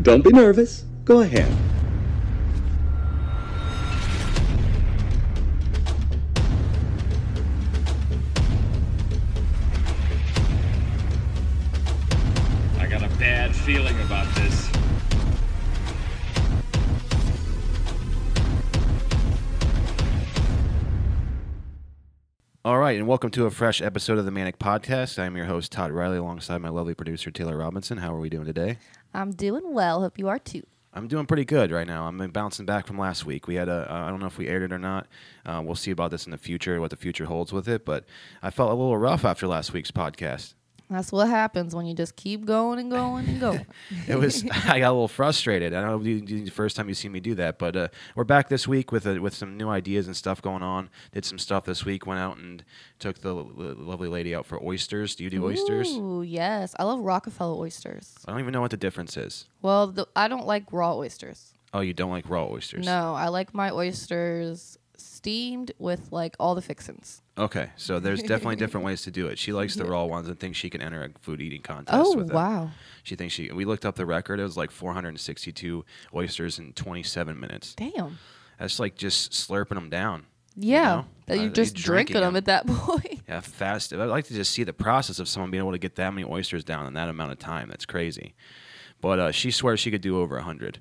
Don't be nervous. Go ahead. I got a bad feeling about this. All right, and welcome to a fresh episode of the Manic Podcast. I'm your host, Todd Riley, alongside my lovely producer, Taylor Robinson. How are we doing today? I'm doing well. Hope you are too. I'm doing pretty good right now. I'm bouncing back from last week. We had a, uh, I don't know if we aired it or not. Uh, we'll see about this in the future, what the future holds with it. But I felt a little rough after last week's podcast. That's what happens when you just keep going and going and going. It was, I got a little frustrated. I don't know if you- the first time you see me do that, but uh, we're back this week with a, with some new ideas and stuff going on. Did some stuff this week. Went out and took the l- lovely lady out for oysters. Do you do oysters? Ooh, yes. I love Rockefeller oysters. I don't even know what the difference is. Well, the, I don't like raw oysters. Oh, you don't like raw oysters? No, I like my oysters steamed with like all the fixins. Okay, so there's definitely different ways to do it. She likes the raw ones and thinks she can enter a food eating contest Oh, with them. wow. She thinks she. We looked up the record. It was like 462 oysters in 27 minutes. Damn. That's like just slurping them down. Yeah. know? That Uh, you're you're just drinking them, them 'em. at that point. Yeah, fast. I'd like to just see the process of someone being able to get that many oysters down in that amount of time. That's crazy. But uh, she swears she could do over 100.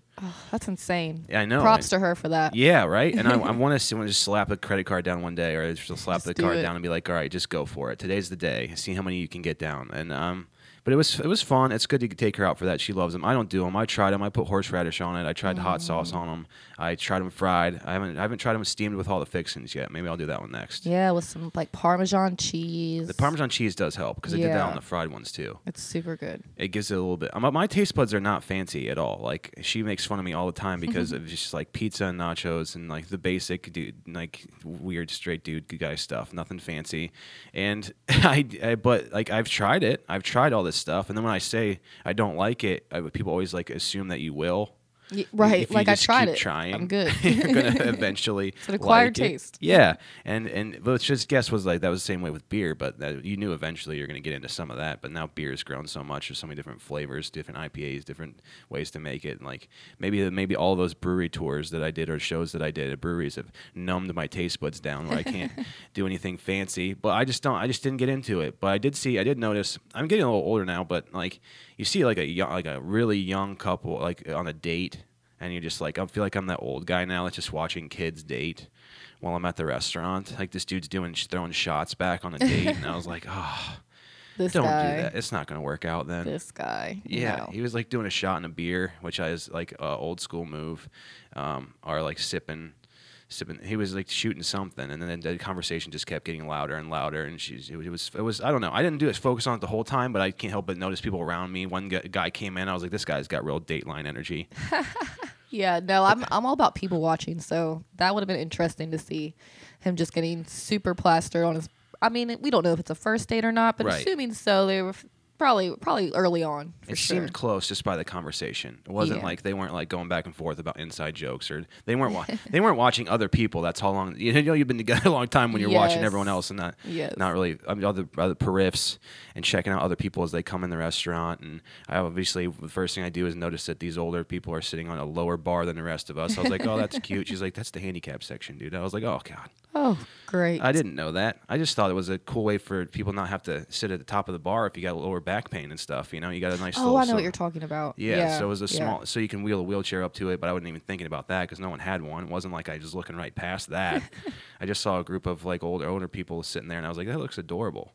That's insane. Yeah, I know. Props to her for that. Yeah, right. And I, I want to want to just slap a credit card down one day, or just slap Just the card it. down and be like, "All right, just go for it. Today's the day. See how many you can get down." And um, but it was it was fun. It's good to take her out for that. She loves them. I don't do them. I tried them. I put horseradish on it. I tried the hot sauce Mm. on them. I tried them fried. I haven't I haven't tried them steamed with all the fixings yet. Maybe I'll do that one next. Yeah, with some like Parmesan cheese. The Parmesan cheese does help because I did that on the fried ones too. It's super good. It gives it a little bit. Um, my taste buds are not fancy at all. Like she makes fun of me all the time because of just like pizza and nachos and like the basic dude, like weird straight dude guy stuff. Nothing fancy. And I, I, but like I've tried it. I've tried all this stuff. And then when I say I don't like it, I, people always like assume that you will. Y- right. If like I tried it. Trying, I'm good. you're gonna eventually. It's an acquired like it. taste. Yeah, and and let's just guess was like that was the same way with beer, but that, you knew eventually you're gonna get into some of that. But now beer has grown so much. There's so many different flavors, different IPAs, different ways to make it. And like maybe maybe all those brewery tours that I did or shows that I did at breweries have numbed my taste buds down where I can't do anything fancy. But I just don't. I just didn't get into it. But I did see. I did notice. I'm getting a little older now, but like you see like a young, like a really young couple like on a date and you're just like I feel like I'm that old guy now that's just watching kids date while I'm at the restaurant. Like this dude's doing throwing shots back on a date, and I was like, oh, This don't guy. do that. It's not gonna work out then. This guy. yeah, No. he was like doing a shot in a beer, which is like a old school move, um, or like sipping. Sipping, he was like shooting something, and then the conversation just kept getting louder and louder. And she's, it was, it was, I don't know. I didn't do it, focus on it the whole time, but I can't help but notice people around me. One guy came in, I was like, this guy's got real Dateline energy. Yeah, no, I'm I'm all about people watching, so that would have been interesting to see him just getting super plastered on his. I mean, we don't know if it's a first date or not, but Right. assuming so, they were probably probably early on for it sure. seemed close just by the conversation. It wasn't Yeah. like they weren't like going back and forth about inside jokes or they weren't wa- they weren't watching other people. That's how long you know you've been together a long time when you're watching everyone else and not Yes. not really I mean, other other periffs and checking out other people as they come in the restaurant. And I obviously the first thing I do is notice that these older people are sitting on a lower bar than the rest of us. I was like, oh, that's cute. She's like, that's the handicap section, dude. I was like, oh god. oh, great. I didn't know that. I just thought it was a cool way for people not have to sit at the top of the bar if you got lower back pain and stuff. You know, you got a nice. oh, little I know so- what you're talking about. yeah, so it was a yeah. small, so you can wheel a wheelchair up to it, but I wasn't even thinking about that because no one had one. It wasn't like I was looking right past that. I just saw a group of like older older people sitting there, and I was like, that looks adorable.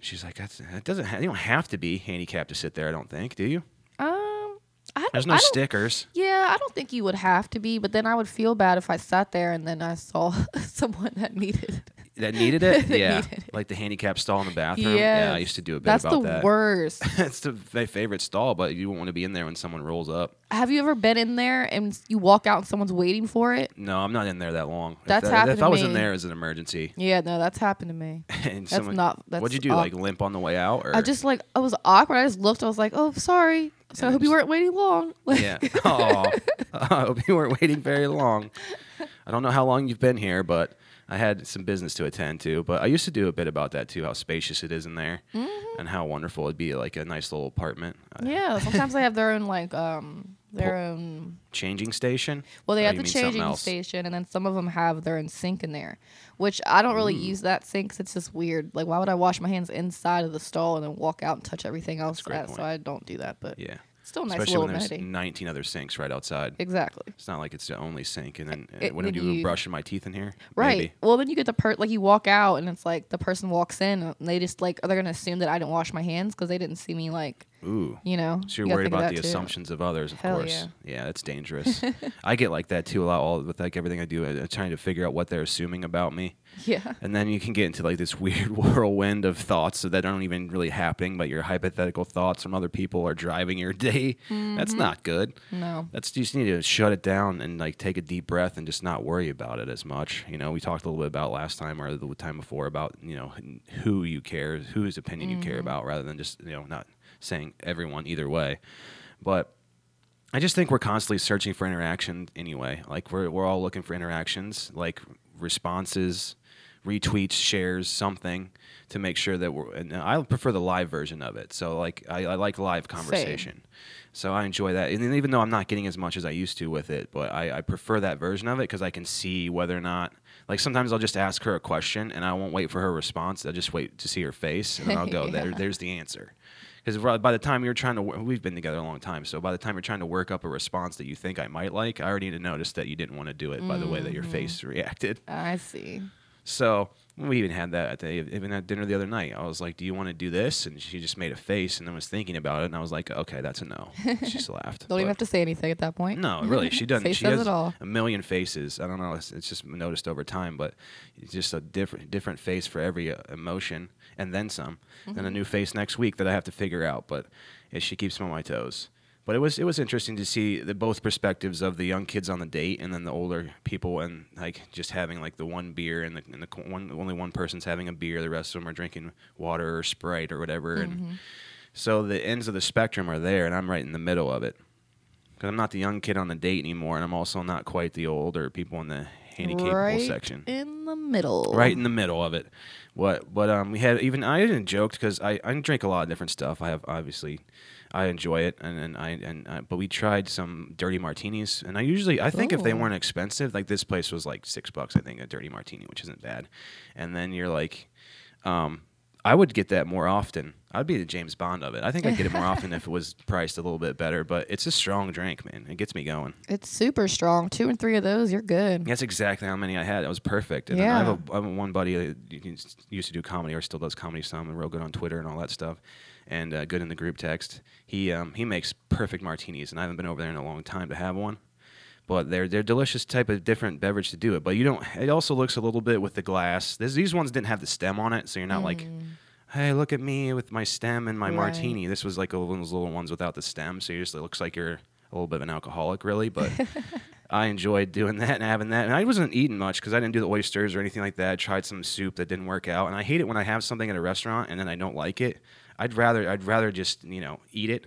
She's like, that's it doesn't ha- you don't have to be handicapped to sit there. I don't think, do you? Um, I don't, There's no I don't- stickers. Yeah, I don't think you would have to be, but then I would feel bad if I sat there and then I saw someone that needed. That needed it, That yeah, needed it. like the handicap stall in the bathroom. Yeah, I used to do a bit That's about the worst. That's the, my favorite stall, but you won't want to be in there when someone rolls up. Have you ever been in there and you walk out and someone's waiting for it? No, I'm not in there that long. If That's that- happened If I was in there as an emergency, Yeah, no, that's happened to me. and That's someone, not. That's what'd you do? aw- Like limp on the way out, or I just like I was awkward. I just looked. I was like, "Oh, sorry." So I And hope you weren't waiting long. Yeah. Oh, I hope you weren't waiting very long. I don't know how long you've been here, but I had some business to attend to, but I used to do a bit about that too. How spacious it is in there, and how wonderful it'd be like a nice little apartment. Mm-hmm. Yeah, sometimes they have their own like um their own. changing station. Well, they have the changing station, and then some of them have their own sink in there, which I don't really Mm. use that sink. 'cause it's just weird. Like, why would I wash my hands inside of the stall and then walk out and touch everything else? That, so. I don't do that. But Yeah, still nice especially little when there's amenity. 19 other sinks right outside. Exactly. It's not like it's the only sink, and then It- uh, wouldn't then you you- brushing my teeth in here? Right. Maybe. Well, then you get the per like you walk out and it's like the person walks in and they just like are they gonna assume that I didn't wash my hands because they didn't see me like Ooh. you know. So you're you worried about the too. assumptions of others, of Hell course. Yeah. that's dangerous. I get like that too a lot. All with like everything I do, uh, trying to figure out what they're assuming about me, Yeah. and then you can get into like this weird whirlwind of thoughts that aren't even really happening, but your hypothetical thoughts from other people are driving your day. That's Mm-hmm. not good. No. That's you just need to shut it down and like take a deep breath and just not worry about it as much. You know, we talked a little bit about last time or the time before about you know who you care, whose opinion you Mm-hmm. care about, rather than just you know not saying everyone either way. But I just think we're constantly searching for interaction anyway. Like we're we're all looking for interactions, like responses, retweets, shares, something to make sure that we're. And I prefer the live version of it. So like I, I like live conversation. Same. So I enjoy that, and even though I'm not getting as much as I used to with it, but I, I prefer that version of it because I can see whether or not. Like sometimes I'll just ask her a question and I won't wait for her response. I'll just wait to see her face, and then I'll go, "There, there's the answer." Because by the time you're trying to, we've been together a long time. So by the time you're trying to work up a response that you think I might like, I already noticed that you didn't want to do it by the way that your face reacted. I see. So we even had that at the, even at dinner the other night. I was like, "Do you want to do this?" And she just made a face and then was thinking about it. And I was like, "Okay, that's a no." She just laughed. Don't even have to say anything at that point. no, really, she doesn't. Face she says has it all. a million faces. I don't know. It's, it's just noticed over time, but it's just a different different face for every uh, emotion, and then some. Then Mm-hmm. a new face next week that I have to figure out. But she keeps me on my toes. But it was it was interesting to see the both perspectives of the young kids on the date and then the older people and like just having like the one beer and the, and the one only one person's having a beer, the rest of them are drinking water or Sprite or whatever. Mm-hmm. And so the ends of the spectrum are there, and I'm right in the middle of it because I'm not the young kid on the date anymore, and I'm also not quite the older people in the handicapable right section. in the middle. Right in the middle of it. What? But um, we had even I didn't joke because I I drink a lot of different stuff. I have obviously. I enjoy it, and, and I and uh, but we tried some dirty martinis, and I usually I think if they weren't expensive, like this place was like six bucks, I think a dirty martini, which isn't bad, and then you're like, um, I would get that more often. I'd be the James Bond of it. I think I'd get it more often if it was priced a little bit better, but it's a strong drink, man. It gets me going. It's super strong. Two and three of those, you're good. That's exactly how many I had. It was perfect. And then I, have Yeah. a, I have one buddy that used to do comedy or still does comedy some and real good on Twitter and all that stuff, and uh, good in the group text. He um, he makes perfect martinis, and I haven't been over there in a long time to have one. But they're they're delicious type of different beverage to do it. But you don't. It also looks a little bit with the glass. This, these ones didn't have the stem on it, so you're not like, hey, look at me with my stem and my Mm. Right. martini. This was like one of those little ones without the stem, so you just it looks like you're a little bit of an alcoholic, really. But I enjoyed doing that and having that. And I wasn't eating much because I didn't do the oysters or anything like that. I tried some soup that didn't work out, and I hate it when I have something at a restaurant and then I don't like it. I'd rather I'd rather just you know eat it.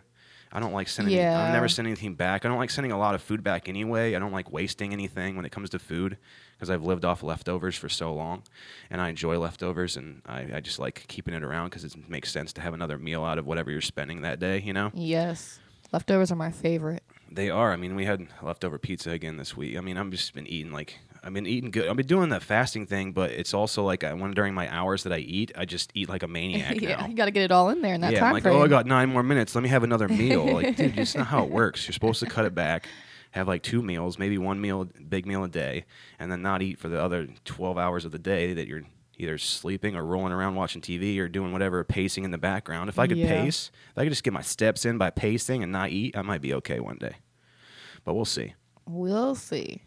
I don't like sending. I've never sent anything back. I don't like sending a lot of food back anyway. I don't like wasting anything when it comes to food because I've lived off leftovers for so long, and I enjoy leftovers, and I, I just like keeping it around because it makes sense to have another meal out of whatever you're spending that day. You know. Yes. Leftovers are my favorite. They are. I mean, we had leftover pizza again this week. I mean, I've just been eating like I've been eating good. I've been doing the fasting thing, but it's also like I, when during my hours that I eat, I just eat like a maniac yeah, now. you got to get it all in there in that yeah, time I'm like, frame. oh, I got nine more minutes. Let me have another meal. like, dude, that's not how it works. You're supposed to cut it back, have like two meals, maybe one meal, big meal a day, and then not eat for the other 12 hours of the day that you're either sleeping or rolling around watching TV or doing whatever, pacing in the background. If I could Yeah. pace, if I could just get my steps in by pacing and not eat, I might be okay one day. But we'll see. We'll see.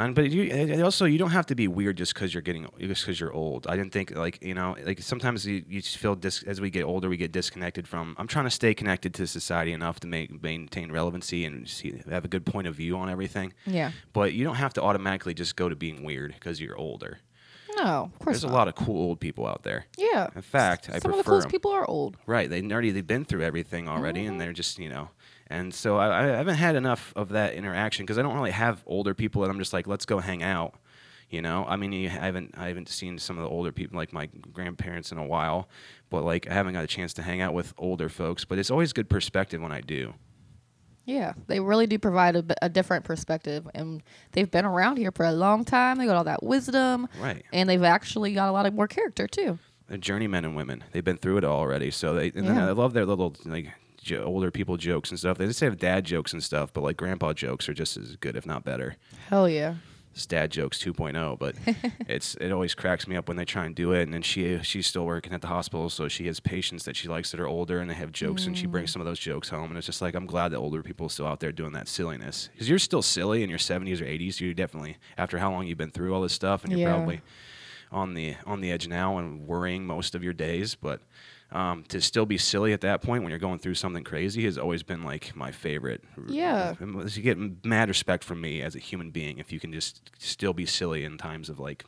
And but you and also you don't have to be weird just because you're getting just because you're old. I didn't think like you know like sometimes you, you just feel dis- as we get older we get disconnected from. I'm trying to stay connected to society enough to make maintain relevancy and see, have a good point of view on everything. Yeah. But you don't have to automatically just go to being weird because you're older. No, of course There's a lot of cool old people out there. Yeah. In fact, I Some of the coolest 'em. people are old. Right. They already they've been through everything already, Mm-hmm. and they're just you know. And so I, I haven't had enough of that interaction because I don't really have older people that I'm just like, let's go hang out. You know, I mean, you haven't I haven't seen some of the older people like my grandparents in a while, but like I haven't got a chance to hang out with older folks. But it's always good perspective when I do. Yeah, they really do provide a different perspective, and they've been around here for a long time. They got all that wisdom, Right. and they've actually got a lot of more character too. They're journeymen and women. They've been through it all already. So they and Yeah. I love their little like jo- older people jokes and stuff. They just have dad jokes and stuff, but like grandpa jokes are just as good, if not better. Hell yeah. It's dad jokes 2.0, but it's it always cracks me up when they try and do it. And then she she's still working at the hospital, so she has patients that she likes that are older, and they have jokes, and she Mm. brings some of those jokes home. And it's just like I'm glad that older people are still out there doing that silliness because you're still silly in your 70s or 80s. You're definitely after how long you've been through all this stuff, and you're Yeah. probably on the on the edge now and worrying most of your days, but. Um, to still be silly at that point when you're going through something crazy has always been like my favorite. Yeah. You get mad respect from me as a human being if you can just still be silly in times of like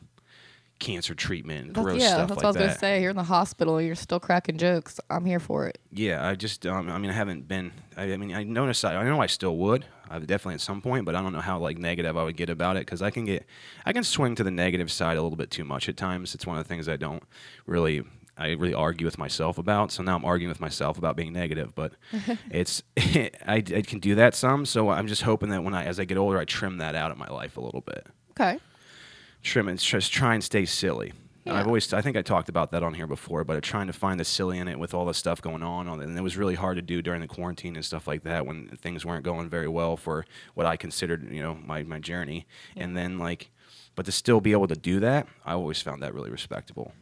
cancer treatment, and That's, gross yeah, stuff that's like what I was that. gonna say. You're in the hospital, you're still cracking jokes. I'm here for it. Yeah, I just, um, I mean, I haven't been. I, I mean, I noticed. I, I know I still would. I would definitely at some point, but I don't know how like negative I would get about it because I can get, I can swing to the negative side a little bit too much at times. It's one of the things I don't really. I really argue with myself about. So now I'm arguing with myself about being negative, but it's I, I can do that some. So I'm just hoping that when I as I get older, I trim that out of my life a little bit. Okay. Trim and just try and stay silly. And I've always, I think I talked about that on here before, but trying to find the silly in it with all the stuff going on, and it was really hard to do during the quarantine and stuff like that when things weren't going very well for what I considered, you know, my my journey. And then like, but to still be able to do that, I always found that really respectable.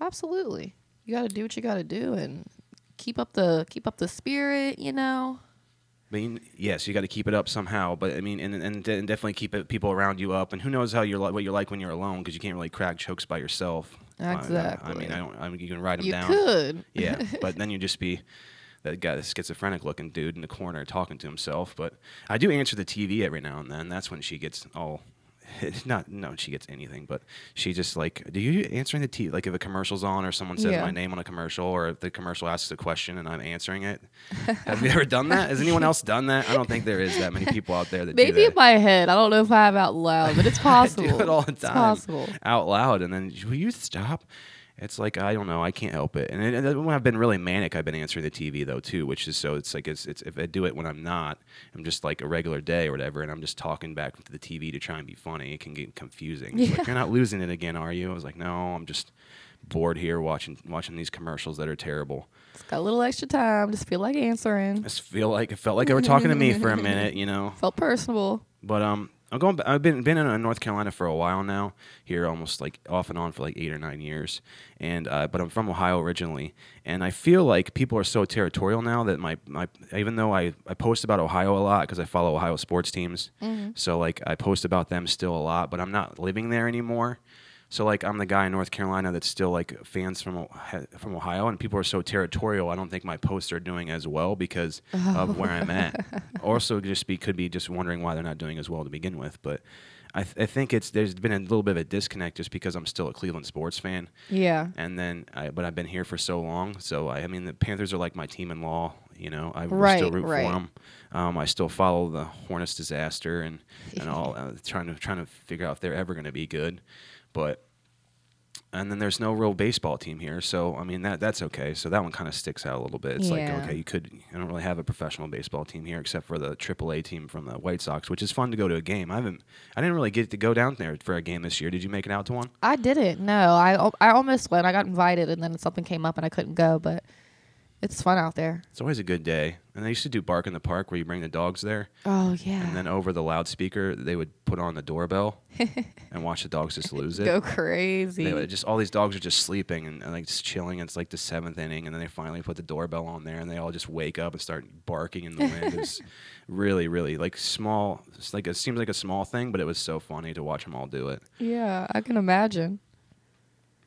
Absolutely. You got to do what you got to do and keep up the keep up the spirit. You know. I mean, yes, you got to keep it up somehow, but I mean, and, and, and definitely keep it, people around you up. And who knows how you're like, what you're like when you're alone, because you can't really crack jokes by yourself. I- I, Exactly. mean, I don't. I mean, you can write them You down. could. Yeah, but then you just be that guy, the schizophrenic looking dude in the corner talking to himself. But I do answer the TV every now and then. That's when she gets all. Not no, she gets anything, but she just like, do you answering the t Like if a commercial's on or someone says Yeah. my name on a commercial, or if the commercial asks a question and I'm answering it. Have you ever done that? Has anyone else done that? I don't think there is that many people out there that do Maybe that. in my head. I don't know if I have out loud, but it's possible. I do it all the It's time, possible. out loud, and then will you stop? It's like I don't know, I can't help it. And, it, and when I've been really manic, I've been answering the TV though too, which is so it's like it's, it's if I do it when I'm not, I'm just like a regular day or whatever, and I'm just talking back to the TV to try and be funny. It can get confusing. Yeah. like you're not losing it again, are you? I was like, no, I'm just bored here watching watching these commercials that are terrible. It's got a little extra time. Just feel like answering. Just feel like it felt like they were talking to me for a minute, you know. Felt personable. But um, I'm going. I've been been in uh, North Carolina for a while now. Here, almost like off and on for like eight or nine years. And uh, but I'm from Ohio originally, and I feel like people are so territorial now that my my even though I I post about Ohio a lot because I follow Ohio sports teams, so like I post about them still a lot. But I'm not living there anymore. So like I'm the guy in North Carolina that's still like fans from Ohio, from Ohio, and people are so territorial. I don't think my posts are doing as well because of where I'm at. Also, just be could be just wondering why they're not doing as well to begin with. But I, th- I think it's there's been a little bit of a disconnect just because I'm still a Cleveland sports fan, Yeah. and then I, but I've been here for so long. So I, I mean the Panthers are like my team in law. You know, I Right, still root right. for them. Um, I still follow the Hornets disaster and and all uh, trying to trying to figure out if they're ever going to be good, but and then there's no real baseball team here, so I mean that that's okay. So that one kind of sticks out a little bit. It's Yeah. like okay, you could I don't really have a professional baseball team here except for the AAA team from the White Sox, which is fun to go to a game. I haven't I didn't really get to go down there for a game this year. Did you make it out to one? I didn't. No, I I almost went. I got invited, and then something came up, and I couldn't go. But it's fun out there. It's always a good day. And they used to do Bark in the Park where you bring the dogs there, Oh yeah. and then over the loudspeaker they would put on the doorbell and watch the dogs just lose it. Go crazy. Would just all these dogs are just sleeping and, and like just chilling. It's like the seventh inning, and then they finally put the doorbell on there, and they all just wake up and start barking in the wind. it's really, really like small. It's like it seems like a small thing, but it was so funny to watch them all do it. yeah, I can imagine.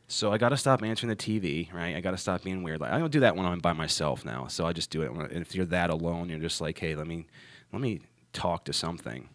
So I got to stop answering the TV, right? I got to stop being weird. Like I don't do that when I'm by myself now. So I just do it when if you're that alone. You're just like, hey, let me let me talk to something.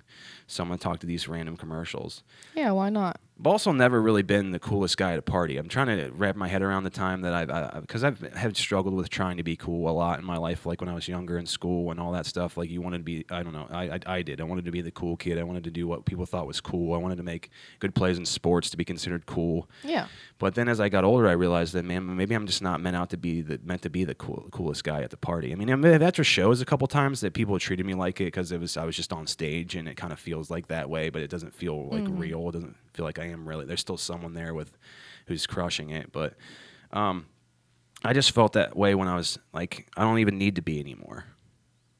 so I'm gonna talk to these random commercials. Yeah, why not? I've also never really been the coolest guy at a party. I'm trying to wrap my head around the time that I've, because I've have struggled with trying to be cool a lot in my life. Like when I was younger in school and all that stuff. Like you wanted to be, I don't know, I, I, I did. I wanted to be the cool kid. I wanted to do what people thought was cool. I wanted to make good plays in sports to be considered cool. Yeah. But then as I got older, I realized that man, maybe I'm just not meant out to be the meant to be the cool, coolest guy at the party. I mean, I've after shows a couple times that people treated me like it because it was I was just on stage and it kind of feels like that way, but it doesn't feel like mm-hmm. real. It doesn't feel like I am really. There's still someone there with who's crushing it, but um, I just felt that way when I was like I don't even need to be anymore,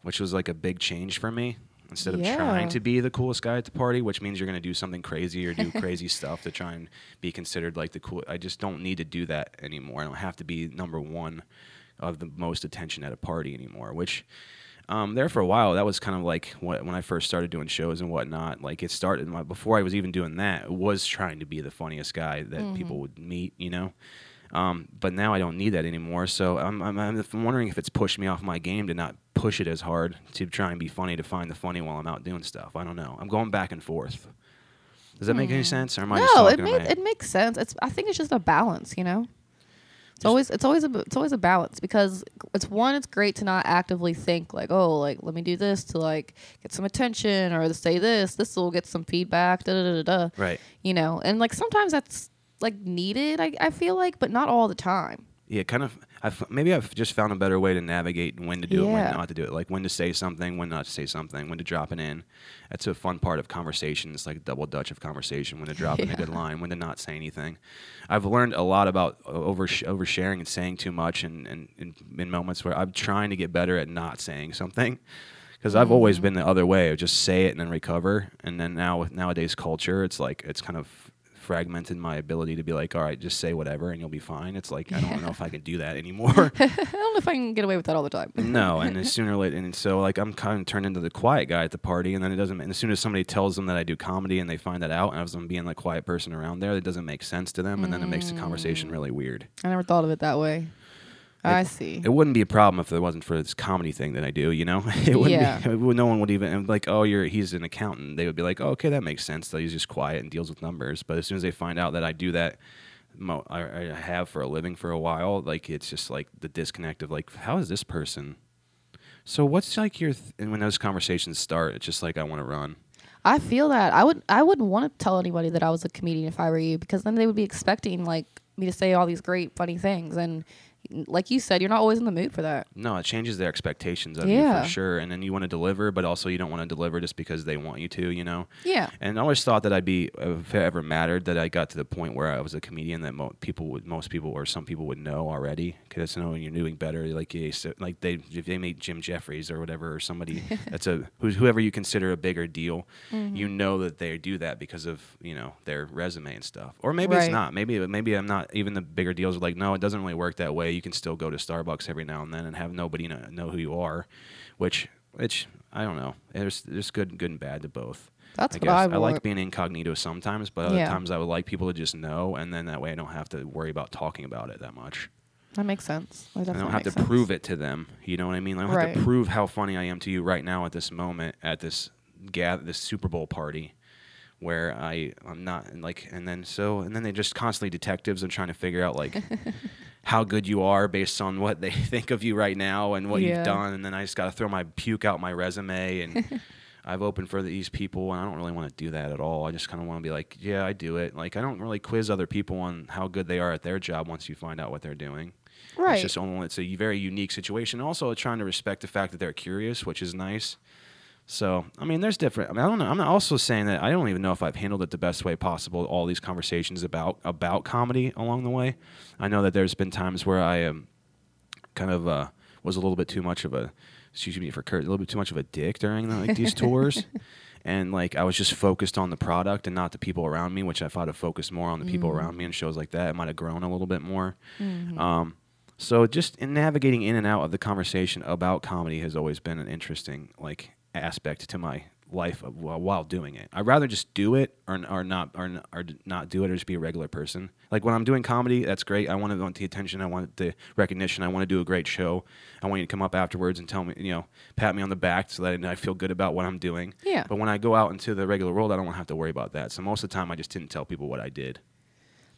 which was like a big change for me. Instead of Yeah. trying to be the coolest guy at the party, which means you're going to do something crazy or do crazy stuff to try and be considered like the cool. I just don't need to do that anymore. I don't have to be number one of the most attention at a party anymore. Which um, there for a while, that was kind of like what, when I first started doing shows and whatnot. Like it started my, before I was even doing that. Was trying to be the funniest guy that people would meet, you know. Um, but now I don't need that anymore. So I'm, I'm, I'm wondering if it's pushed me off my game to not push it as hard to try and be funny to find the funny while I'm out doing stuff. I don't know. I'm going back and forth. Does that make any sense? Or am I just. No, it made, it makes sense. It's I think it's just a balance, you know. It's always it's always a it's always a balance because it's one it's great to not actively think like oh like let me do this to like get some attention or to say this this will get some feedback da da da da da Right. you know and like sometimes that's like needed I, I feel like but not all the time Yeah, kind of. I've, maybe I've just found a better way to navigate when to do it, when not to do it. Like when to say something, when not to say something, when to drop it in. That's a fun part of conversation. It's like double dutch of conversation. When to drop in a Yeah. good line, when to not say anything. I've learned a lot about over oversharing and saying too much, and, and, and in moments where I'm trying to get better at not saying something. Because I've always mm-hmm. been the other way of just say it and then recover. And then now with nowadays culture, it's like it's kind of fragmented my ability to be like, all right, just say whatever and you'll be fine. It's like I don't know if I can do that anymore. I don't know if I can get away with that all the time no, and as sooner or later, and so like I'm kind of turned into the quiet guy at the party, and then it doesn't. And as soon as somebody tells them that I do comedy and they find that out, and as I'm being the quiet person around there, it doesn't make sense to them, and then it makes the Mm. conversation really weird. I never thought of it that way I see It wouldn't be a problem if it wasn't for this comedy thing that I do. You know, it wouldn't. Yeah. Be, no one would even like, oh, you're he's an accountant. They would be like, oh, okay, that makes sense. That he's just quiet and deals with numbers. But as soon as they find out that I do that. Mo- I, I have for a living for a while. Like it's just like the disconnect of like, how is this person? So what's like your th- and when those conversations start? It's just like I want to run. I feel that I would I wouldn't want to tell anybody that I was a comedian if I were you because then they would be expecting like me to say all these great funny things and like you said you're not always in the mood for that. No, it changes their expectations of you for sure. And then you want to deliver, but also you don't want to deliver just because they want you to. You know. Yeah. And I always thought that I'd be, if it ever mattered, that I got to the point where I was a comedian that mo- people would, most people or some people would know already. Because you know when you're doing better, like you, so- like they, if they meet Jim Jefferies or whatever, or somebody that's a who's whoever you consider a bigger deal, Mm-hmm. you know that they do that because of you know their resume and stuff. Or maybe it's not. Maybe maybe I'm not. Even the bigger deals are like, no, it doesn't really work that way. You can still go to Starbucks every now and then and have nobody know, know who you are, which which I don't know. There's there's good good and bad to both. That's I what guess I I, like being incognito sometimes, but other Yeah. times I would like people to just know, and then that way I don't have to worry about talking about it that much. That makes sense. I don't have to sense. prove it to them. You know what I mean? I don't have to prove how funny I am to you right now at this moment at this gather this Super Bowl party where I I'm not and like and then so and then they just constantly detectives and trying to figure out like how good you are based on what they think of you right now and what Yeah. you've done and then I just got to throw my puke out my resume and I've opened for these people and I don't really want to do that at all. I just kind of want to be like, yeah, I do it. Like I don't really quiz other people on how good they are at their job once you find out what they're doing. Right. It's just only it's a very unique situation. Also, trying to respect the fact that they're curious, which is nice. So, I mean, there's different. I mean, I don't know. I'm also saying that I don't even know if I've handled it the best way possible. All these conversations about about comedy along the way. I know that there's been times where I um, kind of uh, was a little bit too much of a excuse me for Kurt, a little bit too much of a dick during the, like these tours. And like I was just focused on the product and not the people around me, which I thought to focus more on the people around me in shows like that. It might have grown a little bit more. Um, so just in navigating in and out of the conversation about comedy has always been an interesting like aspect to my life of, while, while doing it. I'd rather just do it or or not or, or not do it or just be a regular person. Like when I'm doing comedy, that's great. I want to want the attention. I want the recognition. I want to do a great show. I want you to come up afterwards and tell me, you know, pat me on the back so that I feel good about what I'm doing. Yeah. But when I go out into the regular world, I don't want to have to worry about that. So most of the time, I just didn't tell people what I did.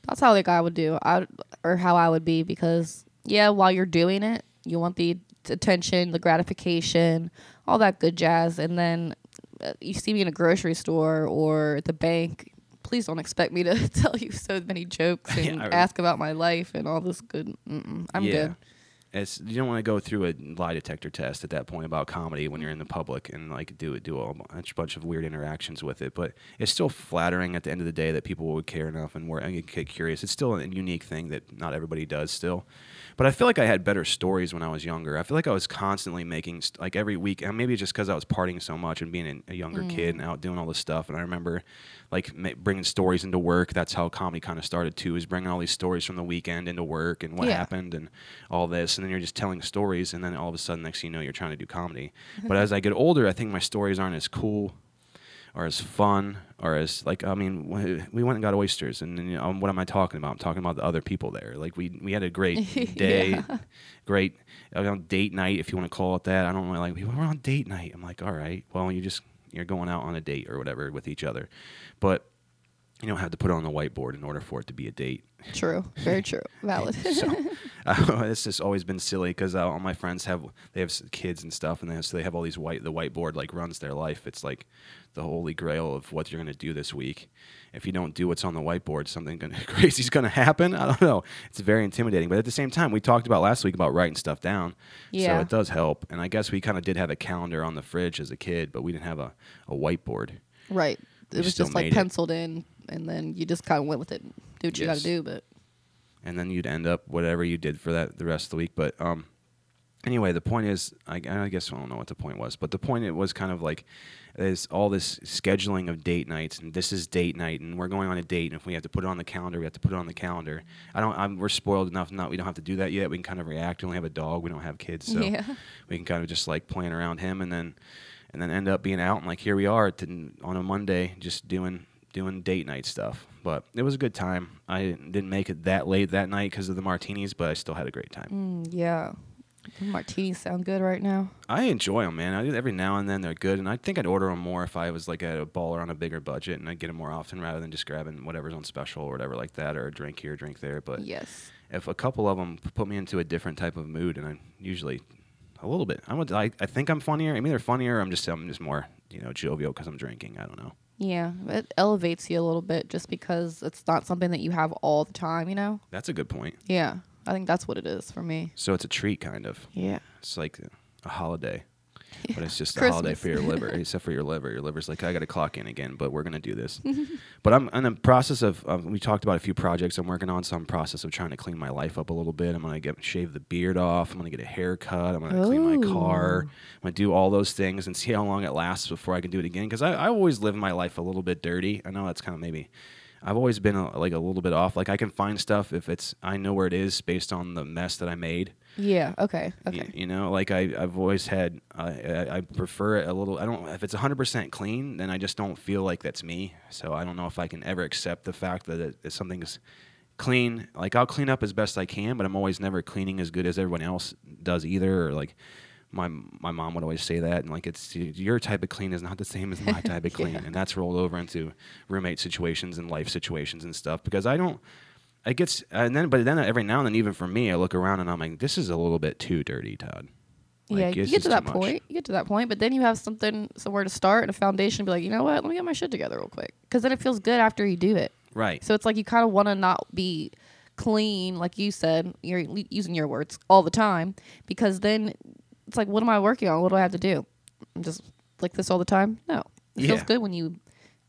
That's how like I would do, I or how I would be because yeah, while you're doing it, you want the attention, the gratification, all that good jazz, and then uh, you see me in a grocery store or at the bank. Please don't expect me to tell you so many jokes and Yeah, I- ask about my life and all this good. Mm-mm, I'm yeah. good. It's you don't want to go through a lie detector test at that point about comedy when you're in the public and like do it do a bunch, bunch of weird interactions with it. But it's still flattering at the end of the day that people would care enough and were and get curious. It's still a unique thing that not everybody does still. But I feel like I had better stories when I was younger. I feel like I was constantly making st- like every week, and maybe just because I was partying so much and being a, a younger kid mm. and out doing all this stuff. And I remember like ma- bringing stories into work. That's how comedy kind of started too. Is bringing all these stories from the weekend into work and what Yeah. happened and all this, and then you're just telling stories, and then all of a sudden, next thing you know, you're trying to do comedy. but as I get older, I think my stories aren't as cool or as fun or as like I mean we went and got oysters and then, you know, what am I talking about? I'm talking about the other people there. Like we we had a great day, Yeah. great uh, you know, date night if you want to call it that. I don't really like people we're on date night. I'm like all right, well you just you're going out on a date or whatever with each other, but you don't have to put it on the whiteboard in order for it to be a date. True. Very true. Valid. so uh, it's just always been silly because uh, all my friends have they have kids and stuff, and they have, so they have all these white the whiteboard like runs their life. It's like the holy grail of what you're gonna do this week. If you don't do what's on the whiteboard, something gonna, crazy's gonna happen. I don't know. It's very intimidating, but at the same time, we talked about last week about writing stuff down. Yeah. So it does help, and I guess we kind of did have a calendar on the fridge as a kid, but we didn't have a, a whiteboard. right. It We was just like made it. penciled in, and then you just kind of went with it. Do what you got to do, but and then you'd end up whatever you did for that the rest of the week. But um, anyway, the point is, I, I guess I don't know what the point was, but the point it was kind of like is all this scheduling of date nights, and this is date night, and we're going on a date, and if we have to put it on the calendar, we have to put it on the calendar. I don't. I'm, we're spoiled enough. Not we don't have to do that yet. We can kind of react. We only have a dog. We don't have kids, so Yeah. we can kind of just like plan around him, and then and then end up being out, and like here we are to, on a Monday, just doing doing date night stuff. But it was a good time. I didn't make it that late that night because of the martinis, but I still had a great time. mm, yeah. Martinis sound good right now. I enjoy them, man. I, every now and then they're good, and I think I'd order them more if I was like at a baller on a bigger budget, and I'd get them more often rather than just grabbing whatever's on special or whatever like that, or a drink here, drink there. But Yes. if a couple of them put me into a different type of mood, and I'm usually a little bit, I would, I, I think I'm funnier. I'm either funnier, or I'm just, I'm just more, you know, jovial because I'm drinking. I don't know. Yeah, it elevates you a little bit just because it's not something that you have all the time, you know? That's a good point. Yeah. I think that's what it is for me. So it's a treat, kind of. Yeah. It's like a holiday, but it's just a holiday for your liver, except for your liver. Your liver's like, I got to clock in again, but we're gonna do this. but I'm in the process of. Um, we talked about a few projects I'm working on, so I'm process of trying to clean my life up a little bit. I'm gonna get shave the beard off. I'm gonna get a haircut. I'm gonna clean my car. I'm gonna do all those things and see how long it lasts before I can do it again. Because I, I always live my life a little bit dirty. I know that's kind of maybe. I've always been a, like a little bit off. Like I can find stuff if it's I know where it is based on the mess that I made. Yeah. Okay. Y- Okay. You, know, like I, I've always had, I, I, I prefer it a little. I don't. If it's 100% clean, then I just don't feel like that's me. So I don't know if I can ever accept the fact that it, that something's clean. Like I'll clean up as best I can, but I'm always never cleaning as good as everyone else does either. Or like my my mom would always say that, and like it's your type of clean is not the same as my type of clean, Yeah. and that's rolled over into roommate situations and life situations and stuff because I don't. It gets and then, but then every now and then, even for me, I look around and I'm like, this is a little bit too dirty, Todd. yeah, you get to that point. You get to that point, but then you have something somewhere to start and a foundation. To be like, you know what? Let me get my shit together real quick, because then it feels good after you do it. Right. So it's like you kind of want to not be clean, like you said. You're using your words all the time because then it's like, what am I working on? What do I have to do? I'm just like this all the time? No. It feels good when you,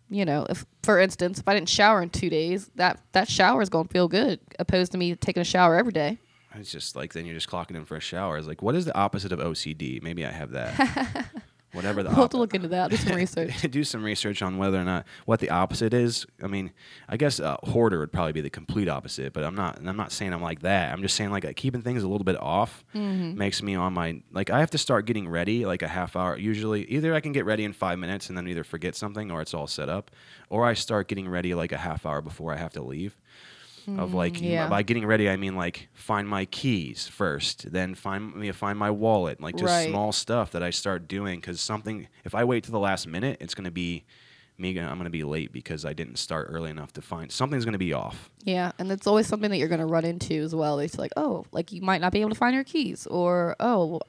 you know, if for instance, if I didn't shower in two days, that that shower is going to feel good, opposed to me taking a shower every day. It's just like then you're just clocking in for a shower. It's like, what is the opposite of OCD? Maybe I have that. whatever the We'll have to look into that. Do some research. do some research on whether or not what the opposite is. I mean, I guess uh, hoarder would probably be the complete opposite, but I'm not. and I'm not saying I'm like that. I'm just saying like uh, keeping things a little bit off Mm-hmm. makes me on my like I have to start getting ready like a half hour. Usually, either I can get ready in five minutes and then either forget something or it's all set up, or I start getting ready like a half hour before I have to leave. Of like Mm, yeah. by getting ready, I mean like find my keys first, then find me find my wallet, like just Right. small stuff that I start doing because something. If I wait to the last minute, it's gonna be me. I'm gonna be late because I didn't start early enough to find something's gonna be off. Yeah, and it's always something that you're going to run into as well. It's like, oh, like you might not be able to find your keys, or oh,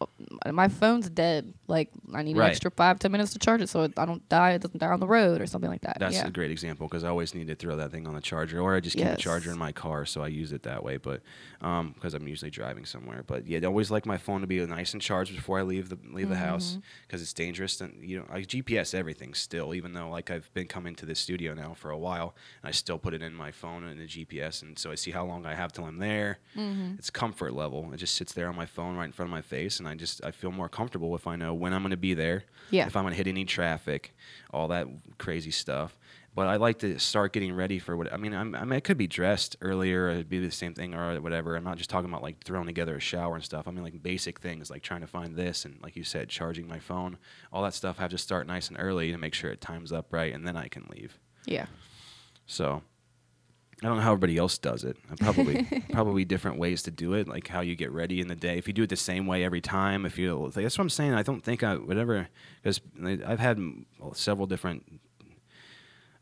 my phone's dead. Like I need Right. an extra five ten minutes to charge it so it, I don't die. It doesn't die on the road or something like that. That's yeah. a great example because I always need to throw that thing on the charger, or I just keep a charger in my car, so I use it that way. But because I'm usually driving somewhere, but yeah, I always like my phone to be nice and charged before I leave the leave the house Mm-hmm. because it's dangerous. And you know, I GPS everything still, even though like I've been coming to this studio now for a while, and I still put it in my phone and the GPS, and so I see how long I have till I'm there. Mm-hmm. It's comfort level. It just sits there on my phone right in front of my face, and I just I feel more comfortable if I know when I'm going to be there. Yeah. If I'm going to hit any traffic, all that crazy stuff. But I like to start getting ready for what I mean. I'm, I mean, I could be dressed earlier, it'd be the same thing or whatever. I'm not just talking about like throwing together a shower and stuff. I mean like basic things like trying to find this and like you said, charging my phone, all that stuff. I have to start nice and early to make sure it times up right, and then I can leave. yeah. So I don't know how everybody else does it. Probably probably different ways to do it, like how you get ready in the day. If you do it the same way every time, if you that's what I'm saying. I don't think I whatever because I've had several different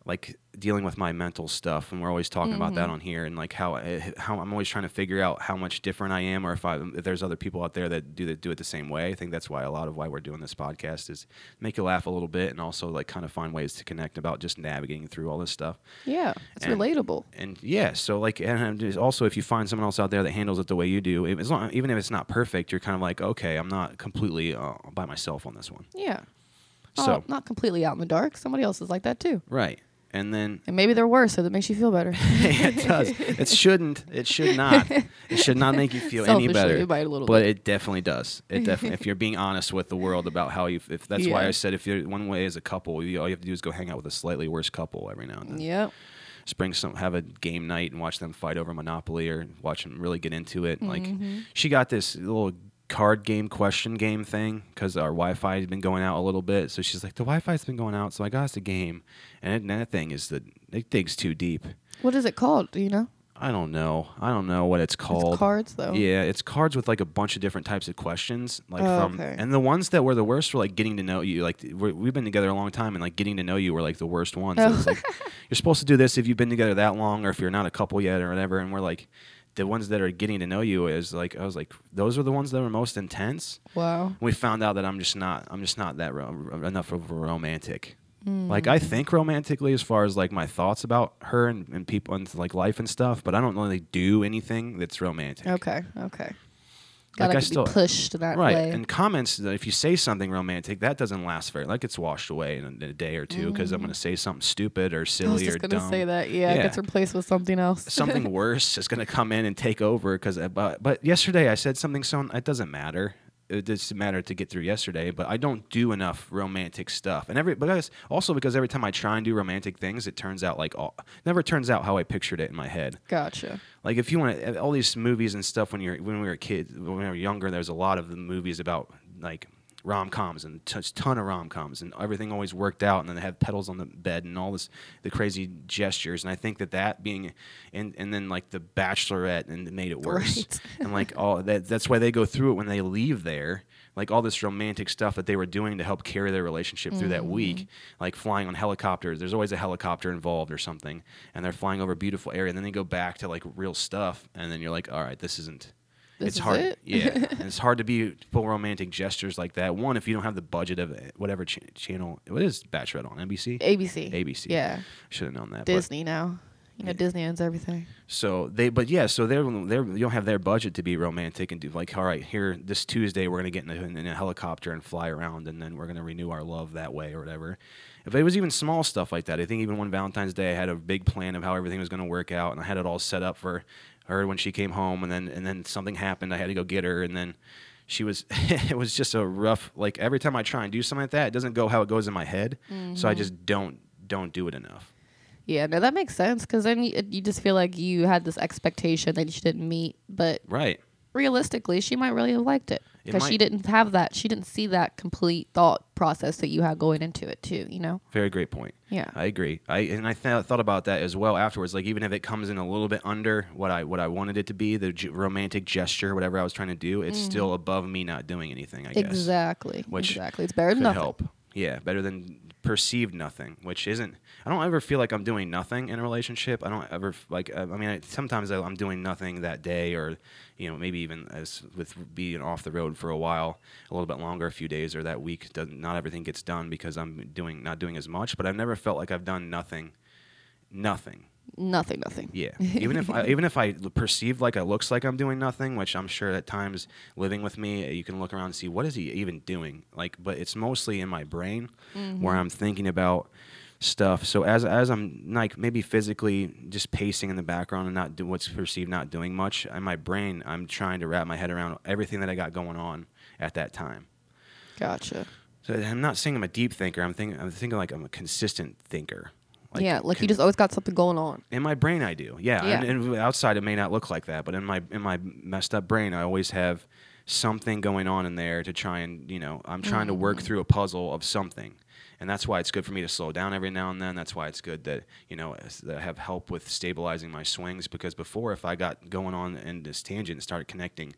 like dealing with my mental stuff, and we're always talking about that on here, and like how I- how I'm always trying to figure out how much different I am, or if I if there's other people out there that do that do it the same way. I think that's why a lot of why we're doing this podcast is make you laugh a little bit, and also like kind of find ways to connect about just navigating through all this stuff. Yeah. It's And- relatable. And yeah, so like, and also if you find someone else out there that handles it the way you do, as long, even if it's not perfect, you're kind of like, okay, I'm not completely uh, by myself on this one. Yeah. So- oh, not completely out in the dark. Somebody else is like that too. Right. And then And maybe they're worse, so that makes you feel better. it does. It shouldn't. It should not. It should not make you feel any Selfishly, better. it a little but bit. it definitely does. It definitely. if you're being honest with the world about how you, if that's why I said if you're one way as a couple, you, all you have to do is go hang out with a slightly worse couple every now and then. yep. Just bring some, have a game night and watch them fight over Monopoly or watch them really get into it. Like Mm-hmm. she got this little card game question game thing because our Wi-Fi has been going out a little bit. So she's like, the Wi-Fi's been going out, so I got us a game, and, it, that thing is the it digs too deep. What is it called? Do you know? I don't know. I don't know what it's called. It's cards though. Yeah, it's cards with like a bunch of different types of questions, like Oh, from okay. and the ones that were the worst were like getting to know you. Like we're, we've been together a long time, and like getting to know you were like the worst ones. Oh. Like you're supposed to do this if you've been together that long, or if you're not a couple yet, or whatever. And we're like, the ones that are getting to know you is like I was like those are the ones that were most intense. Wow. We found out that I'm just not I'm just not that ro- enough of a romantic. Hmm. Like I think romantically as far as like my thoughts about her and, and people and like life and stuff, but I don't really do anything that's romantic. Okay. Okay. Like Gotta I be still- pushed that Right. way. And comments that if you say something romantic, that doesn't last very. Like it's washed away in a, in a day or two because I'm going to say something stupid or Mm. I was silly or just gonna dumb. say that. Yeah, Yeah. it gets replaced with something else. something worse is going to come in and take over because but but yesterday I said something so it doesn't matter. It doesn't matter to get through yesterday, but I don't do enough romantic stuff, and every because also because every time I try and do romantic things, it turns out like all never turns out how I pictured it in my head. Gotcha. Like if you want all these movies and stuff when you're when we were kids, when we were younger, there's a lot of the movies about like rom coms and t- ton of rom coms and everything always worked out and then they had petals on the bed and all this the crazy gestures and I think that that being and and then like the Bachelorette and it made it worse. Right. and like all that that's why they go through it when they leave there like all this romantic stuff that they were doing to help carry their relationship through that mm-hmm. week like flying on helicopters. There's always a helicopter involved or something and they're flying over a beautiful area and then they go back to like real stuff and then you're like all right this isn't This it's hard it? yeah it's hard to be full romantic gestures like that one if you don't have the budget of whatever ch- channel what is bachelorette on nbc ABC. ABC. Yeah. should have known that Disney now. You know, Disney owns everything. so they, but yeah, so they're they're you don't have their budget to be romantic and do like, all right, here this Tuesday we're gonna get in a, in a helicopter and fly around, and then we're gonna renew our love that way or whatever. If it was even small stuff like that, I think even one Valentine's Day I had a big plan of how everything was gonna work out, and I had it all set up for her when she came home, and then and then something happened, I had to go get her, and then she was it was just a rough like every time I try and do something like that, it doesn't go how it goes in my head. So Mm-hmm. I just don't don't do it enough. Yeah, no, that makes sense because then you, you just feel like you had this expectation that you didn't meet, but Right. Realistically, she might really have liked it because she didn't have that. She didn't see that complete thought process that you had going into it too. You know? Very great point. Yeah. I agree. I and I th- thought about that as well afterwards. Like even if it comes in a little bit under what I what I wanted it to be, the g- romantic gesture, whatever I was trying to do, it's mm-hmm. still above me not doing anything. I guess Exactly. Which exactly. It's better than nothing. help. Yeah, better than perceived nothing, which isn't. I don't ever feel like I'm doing nothing in a relationship. I don't ever like. I I mean, I, sometimes I, I'm doing nothing that day, or you know, maybe even as with being off the road for a while, a little bit longer, a few days or that week. Doesn't not everything gets done because I'm doing not doing as much. But I've never felt like I've done nothing. Nothing. Nothing. Nothing. Yeah. Even if I, even if I perceive like it looks like I'm doing nothing, which I'm sure at times living with me, uh, you can look around and see what is he even doing. Like, but it's mostly in my brain where I'm thinking about stuff. So as as I'm like maybe physically just pacing in the background and not do what's perceived not doing much, in my brain I'm trying to wrap my head around everything that I got going on at that time. Gotcha. So I'm not saying I'm a deep thinker. I'm thinking I'm thinking like I'm a consistent thinker. yeah, like con- you just always got something going on. in my brain, I do. Yeah, Yeah. And, and outside, it may not look like that, but in my in my messed up brain, I always have something going on in there to try and you know I'm trying to Mm-hmm. work through a puzzle of something, and that's why it's good for me to slow down every now and then. That's why it's good that you know that I have help with stabilizing my swings because before, if I got going on in this tangent and started connecting,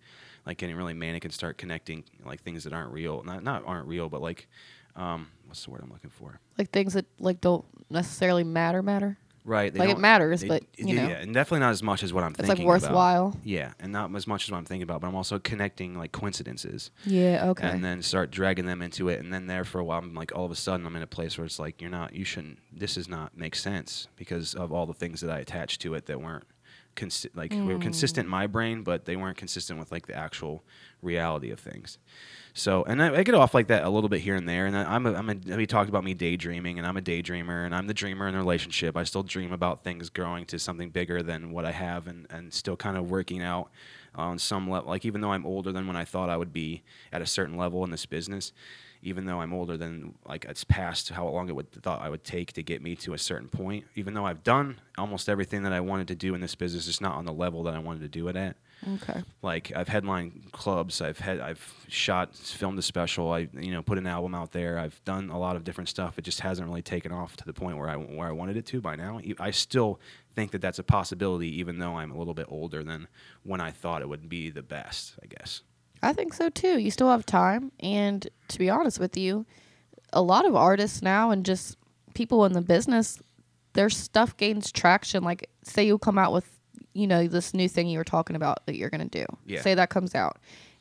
like getting really manic and start connecting like things that aren't real, not not aren't real, but like um, what's the word I'm looking for? Like things that like don't necessarily matter matter. Right. they Like, it matters, they- but, you know. yeah, and definitely not as much as what I'm It's like thinking. about. worthwhile. Yeah, and not as much as what I'm thinking about, but I'm also connecting like coincidences, Yeah. Okay. and then start dragging them into it, and then there for a while, I'm like all of a sudden I'm in a place where it's like you're not, you shouldn't, this does not make sense because of all the things that I attached to it that weren't. Consi- like we were consistent in mm. my brain, but they weren't consistent with like the actual reality of things. So, and I, I get off like that a little bit here and there. And I, I'm, a, I'm a, we talked about me daydreaming, and I'm a daydreamer, and I'm the dreamer in a relationship. I still dream about things growing to something bigger than what I have, and, and still kind of working out on some level. Like, even though I'm older than when I thought I would be at a certain level in this business, even though I'm older than like it's past how long it would thought I would take to get me to a certain point, even though I've done almost everything that I wanted to do in this business, it's not on the level that I wanted to do it at okay. like I've headlined clubs, I've had I've shot, filmed a special, I you know put an album out there. I've done a lot of different stuff. It just hasn't really taken off to the point where I where I wanted it to by now. I still think that that's a possibility, even though I'm a little bit older than when I thought it would be the best. I guess. I think so too. You still have time, and to be honest with you, a lot of artists now and just people in the business, their stuff gains traction. Like, say you come out with, you know, this new thing you were talking about that you're gonna do. Yeah. Say that comes out,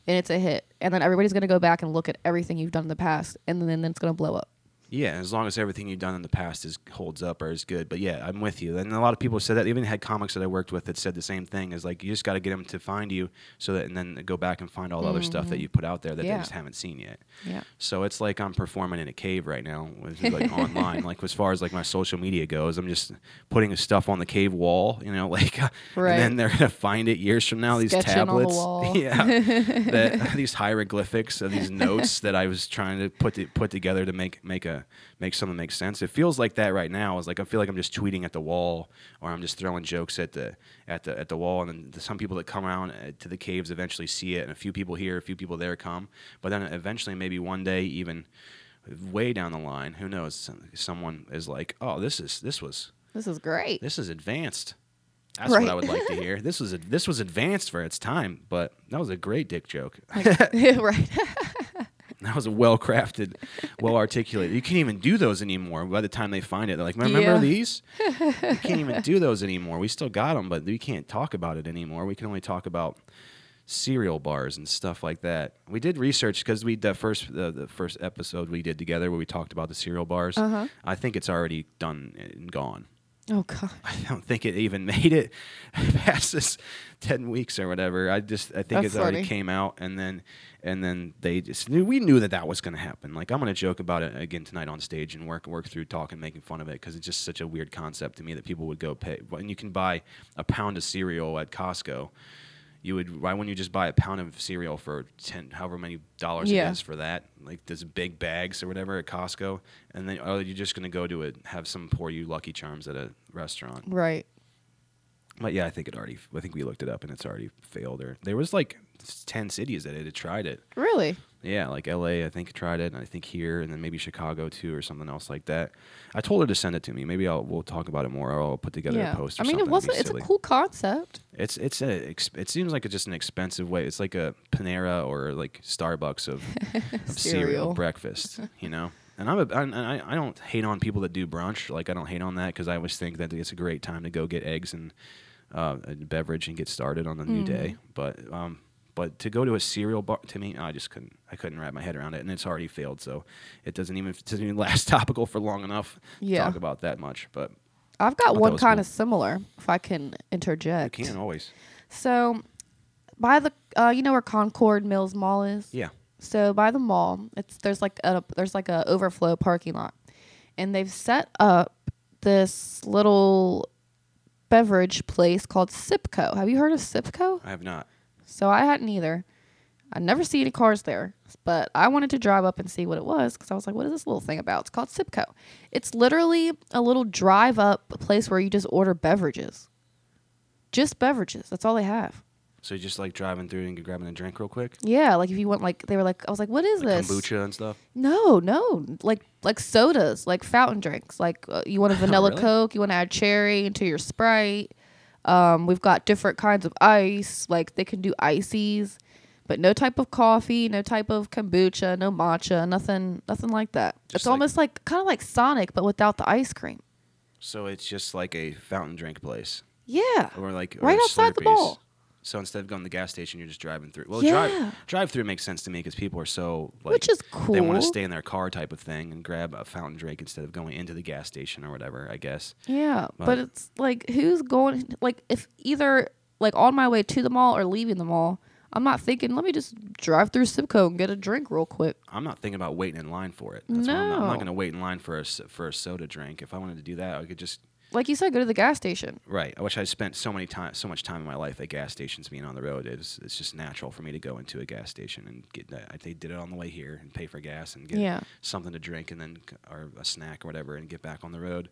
and it's a hit, and then everybody's gonna go back and look at everything you've done in the past, and then it's gonna blow up. Yeah, as long as everything you've done in the past is holds up or is good. But yeah, I'm with you. And a lot of people said that. Even had comics that I worked with that said the same thing. Is like you just got to get them to find you, so that and then go back and find all the other stuff that mm-hmm. you put out there that Yeah. they just haven't seen yet. Yeah. So it's like I'm performing in a cave right now, with like online. Like as far as like my social media goes, I'm just putting stuff on the cave wall. You know, like Right. and then they're gonna find it years from now. These Sketching on the tablets, wall. yeah, that, these hieroglyphics of these notes that I was trying to put to, put together to make make a make something make sense. It feels like that right now. It's like I feel like I'm just tweeting at the wall, or I'm just throwing jokes at the at the at the wall, and then some people that come around uh, to the caves eventually see it, and a few people here, a few people there come, but then eventually maybe one day even way down the line, who knows? Someone is like, "Oh, this is this was This is great. this is advanced." That's Right. what I would like to hear. This was a, this was advanced for its time, but that was a great dick joke. right. That was a well crafted, well articulated. You can't even do those anymore. By the time they find it, they're like, "Remember Yeah. these? you can't even do those anymore. We still got them, but we can't talk about it anymore. We can only talk about cereal bars and stuff like that." We did research because we the first the, the first episode we did together where we talked about the cereal bars. Uh-huh. I think it's already done and gone. Oh god. I don't think it even made it past this ten weeks or whatever. I just I think That's it's already funny. came out and then and then they just knew we knew that that was going to happen. Like I'm going to joke about it again tonight on stage and work work through talking, making fun of it because it's just such a weird concept to me that people would go pay when you can buy a pound of cereal at Costco. You would why wouldn't you just buy a pound of cereal for ten however many dollars Yeah. it is for that like those big bags or whatever at Costco and then oh you're just gonna go to it have some pour you Lucky Charms at a restaurant Right. but yeah I think it already I think we looked it up and it's already failed or there was like ten cities that had tried it Really? yeah, like LA, I think tried it, and I think here, and then maybe Chicago too, or something else like that. I told her to send it to me. Maybe I'll we'll talk about it more, or I'll put together yeah. a post. Or I mean, it something. It'd wasn't. It's a cool concept. It's it's a it seems like it's just an expensive way. It's like a Panera or like Starbucks of, of cereal Cereal. breakfast, you know. And I'm a, and I I don't hate on people that do brunch. Like I don't hate on that because I always think that it's a great time to go get eggs and uh, a beverage and get started on the new day. But um, but to go to a cereal bar to me, I just couldn't. I couldn't wrap my head around it, and it's already failed. So it doesn't even it doesn't even last topical for long enough Yeah. to talk about that much. But I've got one kind cool. of similar, if I can interject, you can always. So, by the uh, you know where Concord Mills Mall is? Yeah. So by the mall, it's there's like a there's like a overflow parking lot, and they've set up this little beverage place called Sipco. Have you heard of Sipco? I have not. So I hadn't either. I never see any cars there, but I wanted to drive up and see what it was because I was like, "What is this little thing about?" It's called Sipco. It's literally a little drive up place where you just order beverages, just beverages. That's all they have. So you just like driving through and grabbing a drink real quick? Yeah, like if you want, like they were like, I was like, "What is Like this?" kombucha and stuff? No, no, like like sodas, like fountain drinks. Like uh, you want a vanilla really? Coke, you want to add cherry into your Sprite. Um, we've got different kinds of ice. Like they can do ices, but no type of coffee, no type of kombucha, no matcha, nothing, nothing like that. Just it's like- almost like kind of like Sonic, but without the ice cream. So it's just like a fountain drink place, Yeah, or like or Right outside the Slurpees. mall. So instead of going to the gas station, you're just driving through. Well, Yeah. drive drive through makes sense to me because people are so like which is they want to stay in their car type of thing and grab a fountain drink instead of going into the gas station or whatever. I guess. Yeah, But- but it's like who's going like if either like on my way to the mall or leaving the mall, I'm not thinking let me just drive through Sipco and get a drink real quick. I'm not thinking about waiting in line for it. That's what I'm, not, not going to wait in line for a for a soda drink. If I wanted to do that, I could just Like you said, go to the gas station. Right. I wish I spent so many time, so much time in my life at gas stations being on the road. It's it's just natural for me to go into a gas station and get that. I they did it on the way here and pay for gas and get Yeah. something to drink and then or a snack or whatever and get back on the road.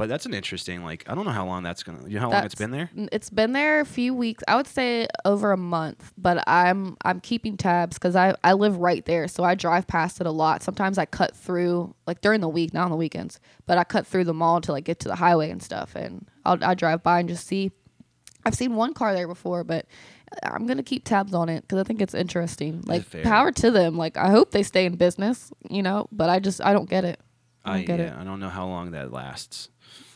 But that's an interesting. Like I don't know how long that's gonna. You know how long it's been there? It's been there a few weeks. I would say over a month, but I'm I'm keeping tabs because I I live right there, so I drive past it a lot. Sometimes I cut through like during the week, not on the weekends, but I cut through the mall to like get to the highway and stuff, and I'll I drive by and just see. I've seen one car there before, but I'm gonna keep tabs on it because I think it's interesting. Like fair? power to them. Like I hope they stay in business, you know. But I just I don't get it. I don't I get yeah, it. I don't know how long that lasts.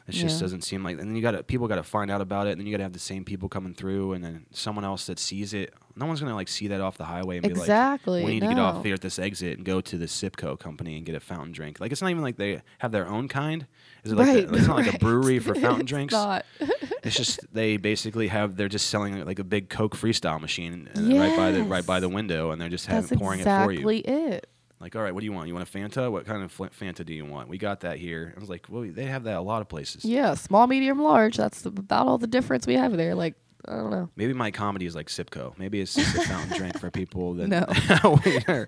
It just Yeah. doesn't seem like. And then you got to people got to find out about it, and then you got to have the same people coming through, and then someone else that sees it. No one's gonna like see that off the highway and Exactly, be like, "We need to get off here at this exit and go to the Sipco company and get a fountain drink." Like it's not even like they have their own kind. Is it like Right, a, it's not like a brewery for fountain drinks? not. It's just they basically have they're just selling like a big Coke freestyle machine uh, right by the right by the window, and they're just having pouring it for you. exactly it. Like, all right, what do you want? You want a Fanta? What kind of Fanta do you want? We got that here. I was like, well, they have that a lot of places. Yeah, small, medium, large. That's about all the difference we have there. Like, I don't know. Maybe my comedy is like Sipco. Maybe it's just a fountain drink for people that No.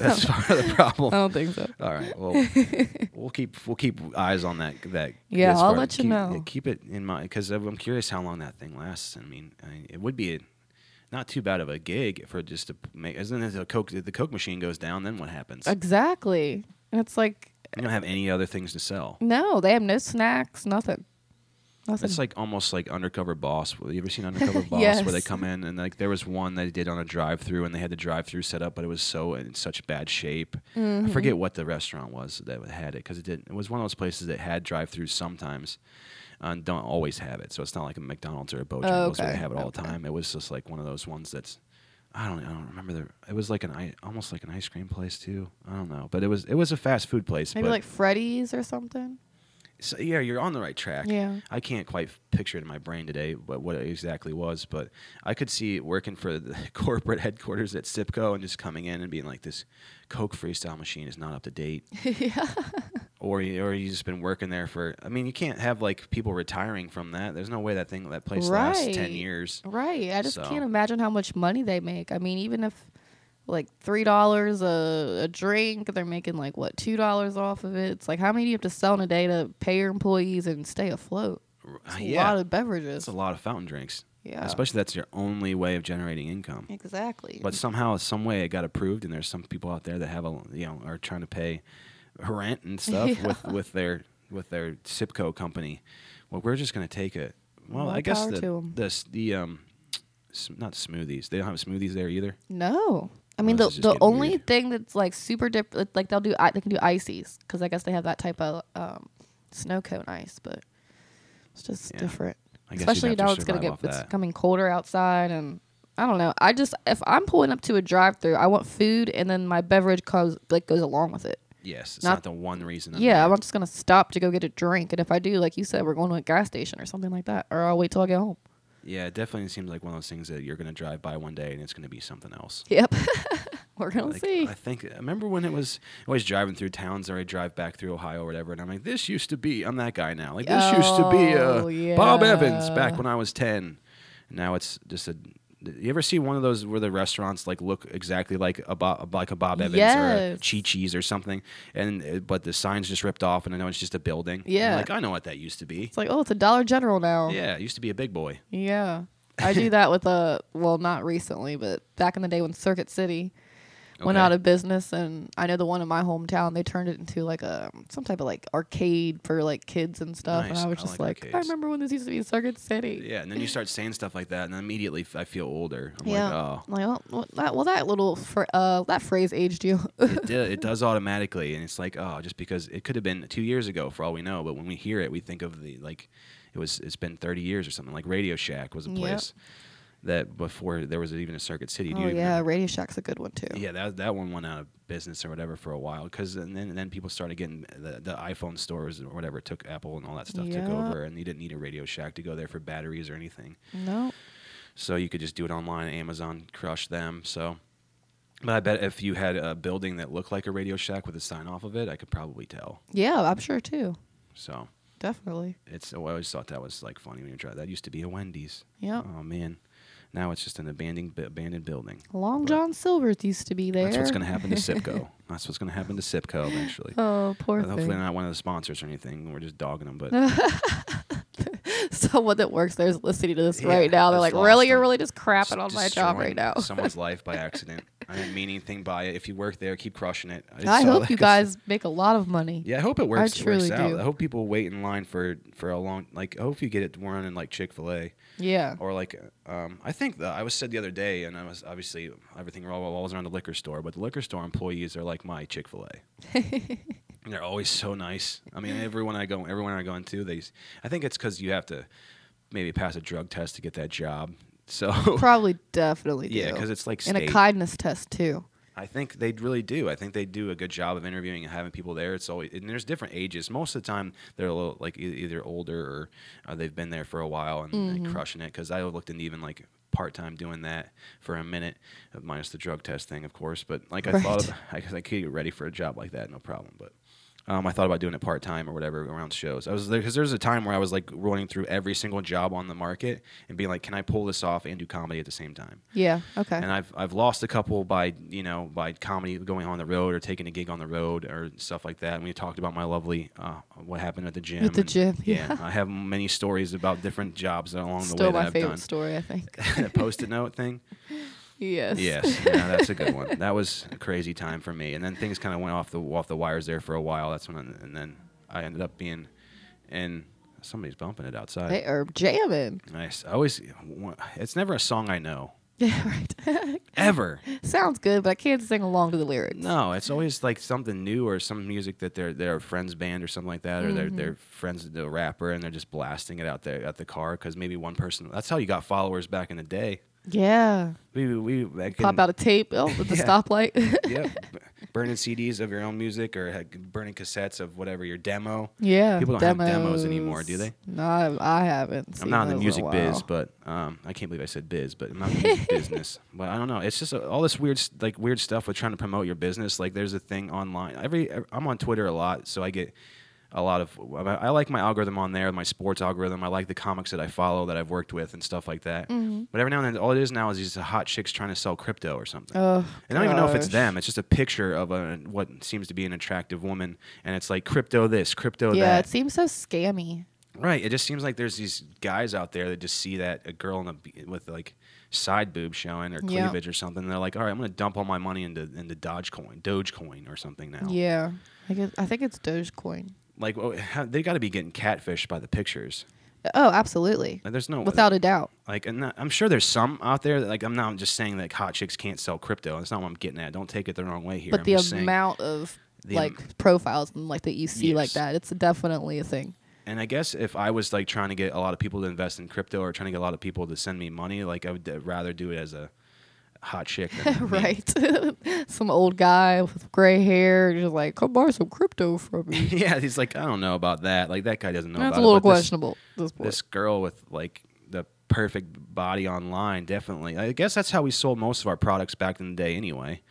That's part of the problem. I don't think so. All right. Well, we'll keep we'll keep eyes on that. That Yeah, I'll let you keep, know. keep it in mind because I'm curious how long that thing lasts. I mean, I, it would be a, not too bad of a gig for just to make. Isn't it the coke? The coke machine goes down, then what happens? Exactly. And it's like, you don't have any other things to sell. no, they have no snacks, nothing. Nothing. It's like almost like Undercover Boss. You ever seen Undercover Boss where they come in and like there was one they did on a drive-through and they had the drive-through set up, but it was so in such bad shape. Mm-hmm. I forget what the restaurant was that had it because it did. It was one of those places that had drive-throughs sometimes, and don't always have it. So it's not like a McDonald's or a Bojangles Oh, where they have it all the time. It was just like one of those ones that's. I don't. I don't remember the. It was like an i- almost like an ice cream place too. I don't know, but it was it was a fast food place. Maybe like Freddy's or something. so, yeah, you're on the right track. Yeah. I can't quite picture it in my brain today, but what it exactly was. But I could see working for the corporate headquarters at Sipco and just coming in and being like, "This Coke Freestyle machine is not up to date," yeah. Or you, or you just been working there for. I mean, you can't have like people retiring from that. There's no way that thing that place lasts ten years. Right. I just So- can't imagine how much money they make. I mean, even if like three dollars a, a drink, they're making like what two dollars off of it. It's like how many do you have to sell in a day to pay your employees and stay afloat? It's a yeah, lot of beverages. it's a lot of fountain drinks. Yeah. especially that's your only way of generating income. exactly. But somehow, some way, it got approved, and there's some people out there that have a you know are trying to pay rent and stuff Yeah. with with their with their Sipco company. Well, we're just gonna take it. Well, More I guess the the the um not smoothies. They don't have smoothies there either. No. I mean, the, the only weird. thing that's like super different, like they'll do, i- they can do ices because I guess they have that type of um, snow cone ice, but it's just Yeah. different. I Especially now it's gonna get it's that. coming colder outside, and I don't know. I just if I'm pulling up to a drive-through, I want food, and then my beverage goes like goes along with it. Yes, it's Not- not, the one reason. I'm yeah, there. I'm just gonna stop to go get a drink, and if I do, like you said, we're going to a gas station or something like that, or I'll wait till I get home. Yeah, it definitely seems like one of those things that you're gonna drive by one day and it's gonna be something else. Yep, we're gonna Like, see. I think I remember when it was always driving through towns or I drive back through Ohio or whatever, and I'm like, this used to be. I'm that guy now. Like this used to be uh, Oh, Bob Evans back when I was ten. And now it's just a. You ever see one of those where the restaurants like look exactly like a Bob, like a Bob Evans or a Yes. Chi Chi's or something, and uh, but the sign's just ripped off, and I know it's just a building. Yeah. like I know what that used to be. It's like, oh, it's a Dollar General now. Yeah, it used to be a big boy. Yeah. I do that with a well, not recently, but back in the day when Circuit City went out of business, and I know the one in my hometown, they turned it into like a some type of like arcade for like kids and stuff. Nice. And I was I just like like, I remember when this used to be Circuit City. Yeah, and then you start saying stuff like that, and then immediately I feel older. I'm Yeah. like, oh, like, oh, well, that well, that little fr- uh, that phrase aged you. it, do, it does automatically, and it's like, oh, just because it could have been two years ago for all we know, but when we hear it, we think of the like, it was it's been 30 years or something. Like Radio Shack was a Yep. That before there was even a Circuit City. Oh yeah, remember? Radio Shack's a good one too. Yeah, that that one went out of business or whatever for a while because and then and then people started getting the, the iPhone stores or whatever took Apple and all that stuff took over and you didn't need a Radio Shack to go there for batteries or anything. No. So you could just do it online. Amazon crushed them. So, but I bet if you had a building that looked like a Radio Shack with a sign off of it, I could probably tell. Yeah, I'm sure too. So Definitely. it's oh, I always thought that was like funny when you try. That used to be a Wendy's. Yep. Oh man, now it's just an abandoned abandoned building. Long But John Silver's used to be there. That's what's going to happen to Sipco. That's what's going to happen to Sipco eventually. Oh, poor Uh, Hopefully thing. not one of the sponsors or anything. We're just dogging them, but Someone that works there is listening to this Yeah, right now. They're like, really? You're really just crapping on my job right now. someone's life by accident. I didn't mean anything by it. If you work there, keep crushing it. just I hope you guys make a lot of money. Yeah, I hope it works. it truly works out. do. I hope people wait in line for for a long. Like, I hope you get it running like Chick Fil A Yeah. or like. Um, I think the, I was said the other day, and I was obviously everything revolves around the liquor store, but the liquor store employees are like my Chick Fil A. They're always so nice. I mean, everyone I go, everyone I go into, they. I think it's because you have to maybe pass a drug test to get that job. So Probably definitely do. yeah, because it's like and a kindness test too. I think they really do. I think they do a good job of interviewing and having people there. It's always and there's different ages. Most of the time, they're a little like either older or uh, they've been there for a while and, and Mm-hmm. crushing it. Because I looked into even like part time doing that for a minute, minus the drug test thing, of course. But like I thought, Right. of, I, I could get ready for a job like that, no problem. But um, I thought about doing it part time or whatever around shows. I was there because there's a time where I was like running through every single job on the market and being like, can I pull this off and do comedy at the same time? Yeah. Okay. And I've I've lost a couple by you know by comedy going on the road or taking a gig on the road or stuff like that. And we talked about my lovely uh, what happened at the gym. At the gym, yeah. I have many stories about different jobs along the Still way my that I've favorite done. story, I think. that post-it note thing. yes. Yes, yeah, that's a good one. That was a crazy time for me. And then things kind of went off the off the wires there for a while. That's when, I, and then I ended up being in. Somebody's bumping it outside. They are jamming. Nice. I always. It's never a song I know Yeah. Right. ever. Sounds good, but I can't sing along to the lyrics. No, it's always like something new or some music that they're they're a friend's band or something like that, or they're Mm-hmm. they're friends the rapper and they're just blasting it out there at the car because maybe one person. That's how you got followers back in the day. Yeah. We we back Pop in, out a tape oh, with the Yeah. stoplight. yeah, burning CDs of your own music or burning cassettes of whatever your demo. Yeah. People don't have demos anymore, do they? No, I, I haven't. I'm not in the music biz, but um, I can't believe I said biz, but I'm not in the music business. But I don't know. It's just uh all this weird, like weird stuff with trying to promote your business. Like there's a thing online. Every I'm on Twitter a lot, so I get a lot of. I like my algorithm on there, my sports algorithm. I like the comics that I follow that I've worked with and stuff like that. Mm-hmm. But every now and then, all it is now is these hot chicks trying to sell crypto or something. Oh, I don't even know if it's them. It's just a picture of a what seems to be an attractive woman, and it's like crypto this, crypto Yeah, that. Yeah, it seems so scammy. Right. It just seems like there's these guys out there that just see that a girl in a, with like side boob showing or cleavage or something. And they're like, all right, I'm going to dump all my money into into Dogecoin, Dogecoin or something now. Yeah, I guess I think it's Dogecoin. Like oh, they got to be getting catfished by the pictures. Oh, absolutely, Like, there's no without a doubt. like, and I'm sure there's some out there. That, like, I'm not just saying that hot chicks can't sell crypto. That's not what I'm getting at. Don't take it the wrong way here. But I'm the just saying- amount of The like am- profiles and like that you see like that, it's definitely a thing. And I guess if I was like trying to get a lot of people to invest in crypto or trying to get a lot of people to send me money, like I would uh, rather do it as a hot chick. Right? Some old guy with gray hair, just like, come borrow some crypto from me. yeah, he's like, I don't know about that. Like that guy doesn't know That's about a little it. but this- questionable. this. This, girl with like the perfect body online, definitely. I guess that's how we sold most of our products back in the day, anyway.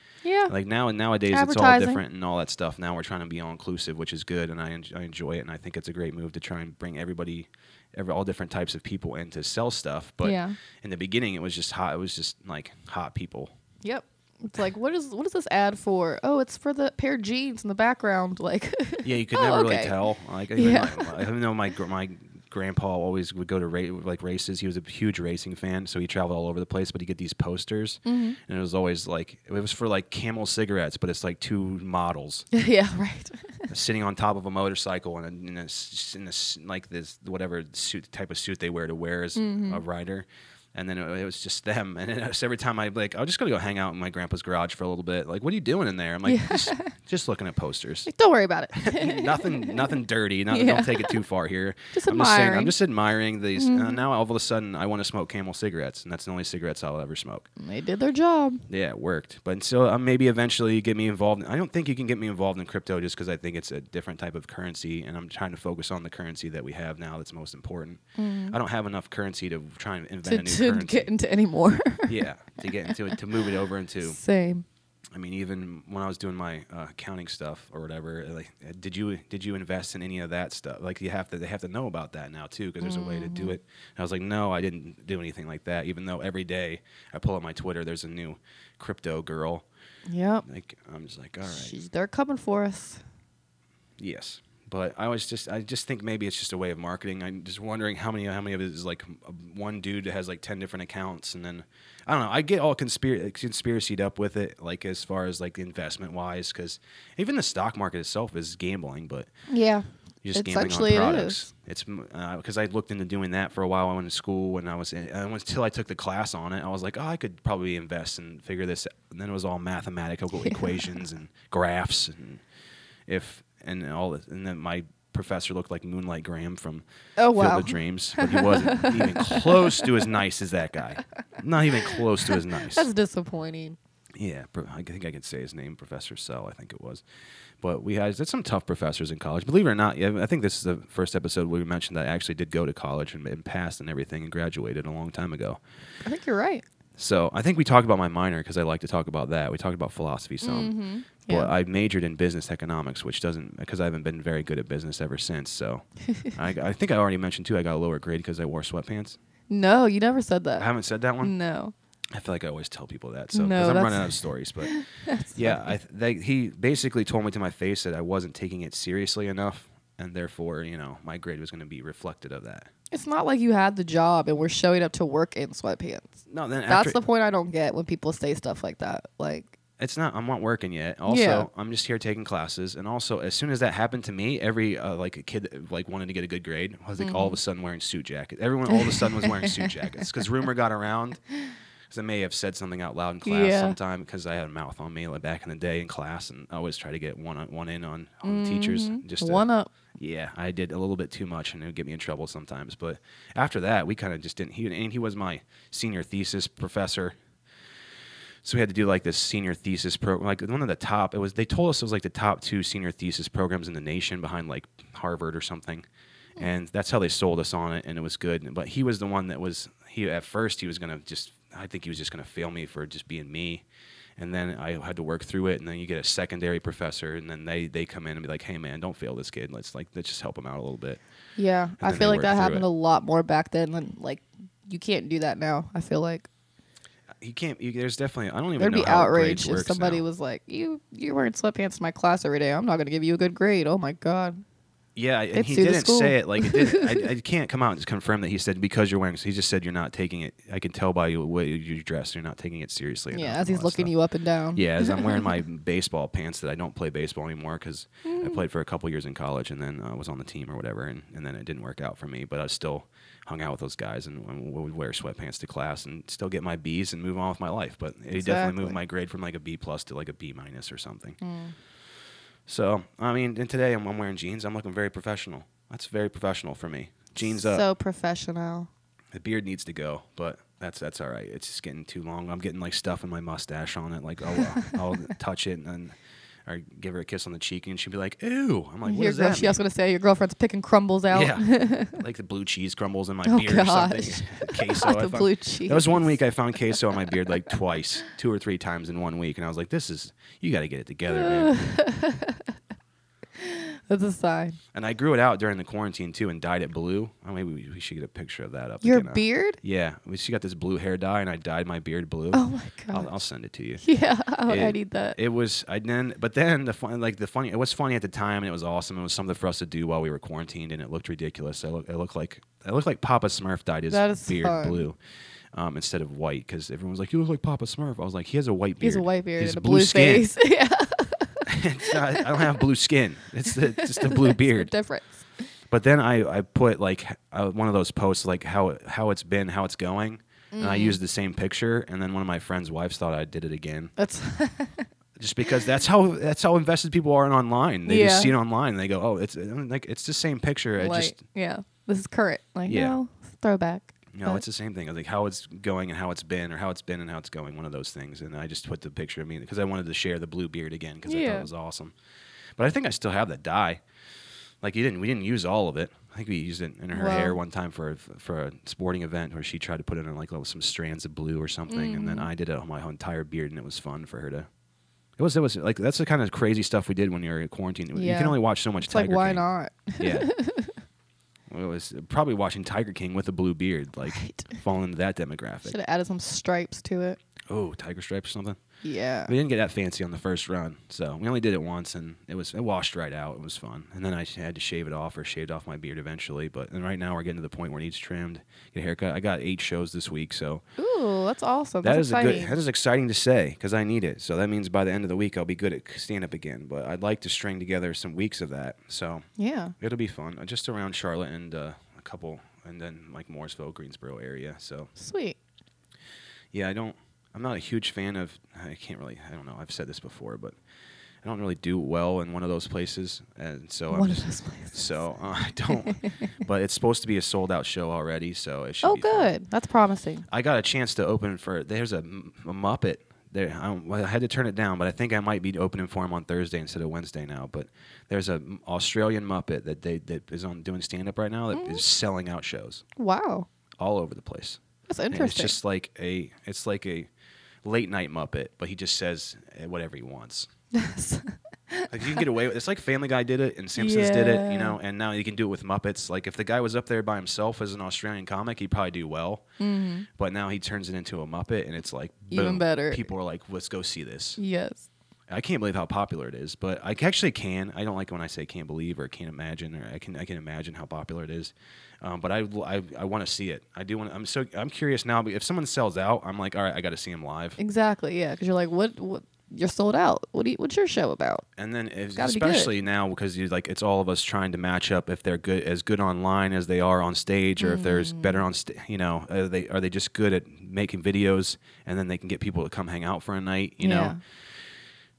Yeah, Like now and nowadays, it's all different and all that stuff. Now we're trying to be all inclusive, which is good, and I, en- I enjoy it. And I think it's a great move to try and bring everybody, every, all different types of people in to sell stuff. But Yeah. in the beginning, it was just hot. It was just like hot people. Yep. It's like what is what is this ad for? Oh, it's for the pair of jeans in the background. Like Yeah, you could Oh, never really tell. Like even Yeah. my, I know my my grandpa always would go to ra- like races. He was a huge racing fan, so he traveled all over the place. But he get these posters, Mm-hmm. and it was always like it was for like Camel cigarettes, but it's like two models yeah, right. sitting on top of a motorcycle and in, in this in this like this whatever suit type of suit they wear to wear as Mm-hmm. a rider. And then it, it was just them. And then so every time I like, I'm just gonna go hang out in my grandpa's garage for a little bit. Like, what are you doing in there? I'm like, Yeah. just, just looking at posters Like, don't worry about it. nothing nothing dirty. Not, Yeah. Don't take it too far here. Just I'm just saying. I'm admiring. just admiring these. Uh, now all of a sudden, I want to smoke Camel cigarettes, and that's the only cigarettes I'll ever smoke. they did their job. Yeah, it worked. But so uh, maybe eventually you get me involved. I don't think you can get me involved in crypto just because I think it's a different type of currency, and I'm trying to focus on the currency that we have now. That's most important. I don't have enough currency to try and invent To, a new to currency. get into any more. yeah, to get into it, to move it over into. Same. I mean, even when I was doing my uh, accounting stuff or whatever, like, did you did you invest in any of that stuff? Like, you have to they have to know about that now too, because there's a way to do it. And I was like, no, I didn't do anything like that. Even though every day I pull up my Twitter, there's a new crypto girl. Yep. Like, I'm just like, all right, She's they're coming for us. yes. But I was just, I just think maybe it's just a way of marketing. I'm just wondering how many, how many of it is like uh, one dude that has like ten different accounts, and then I don't know. I get all conspiracy conspiracied up with it, like as far as like investment wise, because even the stock market itself is gambling, but Yeah. you're just It's gambling actually- it on products. is. It's because I looked into doing that for a while. I went to school when I was in, uh, until I took the class on it. I was like, oh, I could probably invest and figure this. out. And then it was all mathematical equations and graphs and if and all this. And then my professor looked like Moonlight Graham from Oh, Field wow. of Dreams, but he wasn't even close to as nice as that guy. Not even close to as nice. That's disappointing. Yeah, I think I could say his name, Professor Sell. I think it was. But we had some tough professors in college. Believe it or not, yeah, I think this is the first episode where we mentioned that I actually did go to college and, and passed and everything and graduated a long time ago. I think you're right. So I think we talked about my minor because I like to talk about that. We talked about philosophy some. Mm-hmm. But Yeah. I majored in business economics, which doesn't because I haven't been very good at business ever since. So I, I think I already mentioned too. I got a lower grade because I wore sweatpants. No, you never said that. I haven't said that one. no. I feel like I always tell people that. So No, because I'm running out of stories, but yeah, I th- they, he basically told me to my face that I wasn't taking it seriously enough, and therefore, you know, my grade was going to be reflected of that. It's not like you had the job and we're showing up to work in sweatpants. No, then That's the point I don't get when people say stuff like that. Like, it's not. I'm not working yet. Also, Yeah. I'm just here taking classes, and also as soon as that happened to me, every uh, like a kid that, like wanted to get a good grade was like all of a sudden wearing suit jackets. Everyone all of a sudden was wearing suit jackets because rumor got around. Because I may have said something out loud in class Yeah. sometime because I had a mouth on me like back in the day in class, and I always try to get one on, one in on, on the teachers. Just to- Mm-hmm. one up. Yeah, I did a little bit too much, and it would get me in trouble sometimes. But after that, we kind of just didn't. He and he was my senior thesis professor, so we had to do like this senior thesis program, like one of the top. It was they told us it was like the top two senior thesis programs in the nation, behind like Harvard or something, hmm. and that's how they sold us on it, and it was good. But he was the one that was he at first he was gonna just I think he was just gonna fail me for just being me, and then I had to work through it, and then you get a secondary professor, and then they they come in and be like, hey man, don't fail this kid. Let's like let's just help him out a little bit. Yeah, I feel like that happened it. a lot more back then. Than like you can't do that now. I feel like He can't. You, there's definitely I don't even there'd be outrage if somebody now. was like, "You you're wearing sweatpants in my class every day. I'm not going to give you a good grade." Oh my god. Yeah, and They'd he didn't say it like it did. I, I can't come out and just confirm that he said because you're wearing. He just said you're not taking it. I can tell by the way you dress, you're not taking it seriously. Yeah, as he's looking stuff. you up and down. Yeah, as I'm wearing my baseball pants that I don't play baseball anymore because I played for a couple years in college and then uh, was on the team or whatever, and, and then it didn't work out for me. But I was still hung out with those guys and, and would wear sweatpants to class and still get my B's and move on with my life. But he definitely moved my grade from like a B plus to like a B minus or something. So I mean, and today I'm, I'm wearing jeans. I'm looking very professional. That's very professional for me. Jeans up. So professional. The beard needs to go, but that's that's all right. It's just getting too long. I'm getting like stuff in my mustache on it. Like I'll, I'll touch it and then, or give her a kiss on the cheek, and she'd be like, "Ew." I'm like, "What your is girl, that?" she was going to say your girlfriend's picking crumbles out. Yeah, like the blue cheese crumbles in my Oh, beard or something. queso. The blue cheese. That was one week I found queso on my beard like twice, two or three times in one week, and I was like, "This is you got to get it together, man." That's a sign. and I grew it out during the quarantine too, and dyed it blue. Oh, maybe we, we should get a picture of that up. Your again, beard? Yeah, we- she got this blue hair dye, and I dyed my beard blue. Oh my god. I'll, I'll send it to you. yeah, I It- need that. It was I then, but then the fun, like the funny, it was funny at the time, and it was awesome. It was something for us to do while we were quarantined, and it looked ridiculous. I look, I looked like I looked like Papa Smurf dyed his That is beard fun. blue. Um, instead of white, because everyone was like, "You look like Papa Smurf." I was like, "He has a white beard. He has a white beard He's and a blue, skin. face. yeah, not- I don't have blue skin. It's the, just a blue beard." difference. But then I, I put like uh, one of those posts like how how it's been, how it's going, and. I used the same picture. And then one of my friends' wives thought I did it again, That's just because that's how that's how invested people are in online. They Yeah. just see it online and they go, oh, it's like it's the same picture. I like, just yeah, this is current. Like, Yeah. no, it's throwback. Know, But- it's the same thing. I was like how it's going and how it's been, or how it's been and how it's going. One of those things. And I just put the picture of me because I wanted to share the blue beard again because I thought it was awesome. But I think I still have that dye. Like you didn't, we didn't use all of it. I think we used it in her hair one time for a, for a sporting event where she tried to put it in like little, some strands of blue or something, and then Mm. I did it on my entire beard, and it was fun for her to. It was it was like that's the kind of crazy stuff we did when you were in quarantine. You can only watch so much It's like, why King. not? Yeah. Well, it was probably watching Tiger King with a blue beard, like Right. falling into that demographic. Should have added some stripes to it. Oh, tiger stripes or something. Yeah. We didn't get that fancy on the first run, so we only did it once, and it was it washed right out. It was fun, and then I had to shave it off or shaved off my beard eventually. But and right now we're getting to the point where it needs trimmed, get a haircut. I got eight shows this week, so Ooh, that's awesome. that That's is a exciting. good. That is exciting to say because I need it. So that means by the end of the week I'll be good at stand up again. But I'd like to string together some weeks of that, so yeah. it'll be fun. uh, Just around Charlotte and uh, a couple, and then like Mooresville, Greensboro area. So Sweet. yeah, I don't. I'm not a huge fan of. I can't really. I don't know. I've said this before, but I don't really do well in one of those places, and so One I'm of just. those places. So uh, I don't. but it's supposed to be a sold out show already, so it should. Oh, be fun. good. That's promising. I got a chance to open for. There's a Muppet. There, I, well, I had to turn it down, but I think I might be opening for him on Thursday instead of Wednesday now. But there's a m- Australian Muppet that they that is on doing stand up right now that is Mm. selling out shows Wow. all over the place. That's And interesting. It's just like a it's like a late night Muppet, but he just says uh, whatever he wants. Like you can get away with it's like Family Guy did it and Simpsons did it, you know, and now you can do it with Muppets. Like if the guy was up there by himself as an Australian comic, he'd probably do well. Mhm. But now he turns it into a Muppet, and it's like Even better. People are like, "Let's go see this." Yes. I can't believe how popular it is, but I actually can. I don't like when I say can't believe or can't imagine, or I can I can imagine how popular it is. Um, but I I, I want to see it. I do want. I'm so I'm curious now. If someone sells out, I'm like, all right, I got to see him live. Exactly. Yeah. Because you're like, what? What? You're sold out. What do you, What's your show about? And then if, gotta be good. especially now because you like it's all of us trying to match up if they're good as good online as they are on stage, or if they're better on sta You know, are they are they just good at making videos and then they can get people to come hang out for a night? You Yeah. know.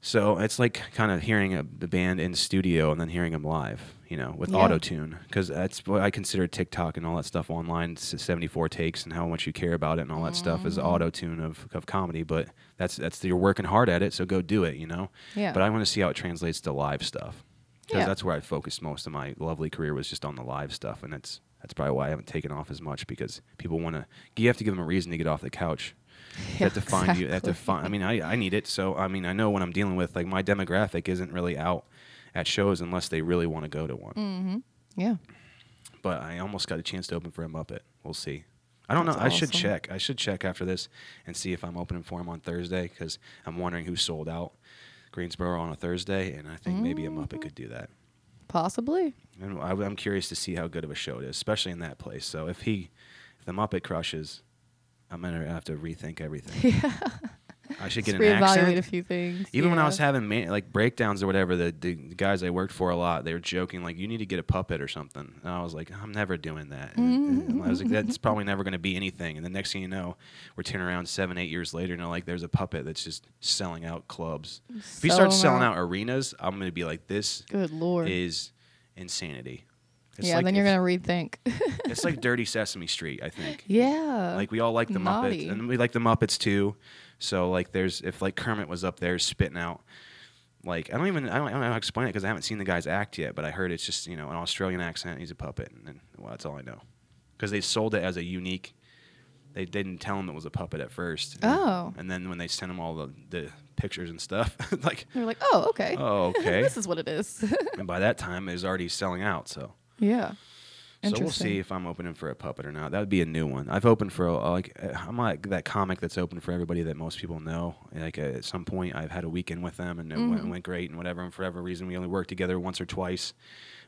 So it's like kind of hearing a, the band in studio and then hearing them live, you know, with Yeah. auto tune, because that's what I consider TikTok and all that stuff online. Seventy-four takes and how much you care about it and all that stuff is Mm-hmm. auto tune of, of comedy. But that's that's you're working hard at it, so go do it, you know. Yeah. But I want to see how it translates to live stuff, because Yeah. that's where I focused most of my lovely career was just on the live stuff, and that's that's probably why I haven't taken off as much because people want to. You have to give them a reason to get off the couch. They have to find you. They have to find. I mean, I, I need it. So I mean, I know when I'm dealing with like my demographic isn't really out at shows unless they really want to go to one. Mm-hmm. Yeah. But I almost got a chance to open for a Muppet. We'll see. I don't That's know. I should check. I should check after this and see if I'm opening for him on Thursday because I'm wondering who sold out Greensboro on a Thursday, and I think maybe a Mm-hmm. Muppet could do that. Possibly. And I, I'm curious to see how good of a show it is, especially in that place. So if he, if the Muppet crushes, I'm gonna have to rethink everything. Yeah. I should get Just an accent. reevaluate a few things. Even when I was having ma- like breakdowns or whatever, the, the guys I worked for a lot, they were joking like, "You need to get a puppet or something." And I was like, "I'm never doing that." And, and I was like, mm. "That's probably never going to be anything." And the next thing you know, we're turning around seven, eight years later, and they're like, "There's a puppet that's just selling out clubs." if you start selling out. out arenas, I'm going to be like, "This Good lord. is insanity." It's yeah. like then you're gonna rethink. It's like Dirty Sesame Street, I think. yeah. Like we all like the naughty. Muppets, and we like the Muppets too. So like, there's if like Kermit was up there spitting out, like I don't even I don't, I don't know how to explain it because I haven't seen the guy's act yet, but I heard it's just you know an Australian accent. He's a puppet, and, then well, that's all I know. Because they sold it as a unique. They didn't tell him it was a puppet at first. and- Oh. And then when they sent him all the, the pictures and stuff, like, They're like, oh, okay. oh okay. this is what it is. and by that time, it was already selling out. So. Yeah. So we'll see if I'm opening for a puppet or not. That would be a new one. I've opened for a, like uh, I'm like that comic that's open for everybody that most people know. Like uh, at some point, I've had a weekend with them and it went, Mm-hmm. went great and whatever. And for whatever reason, we only worked together once or twice.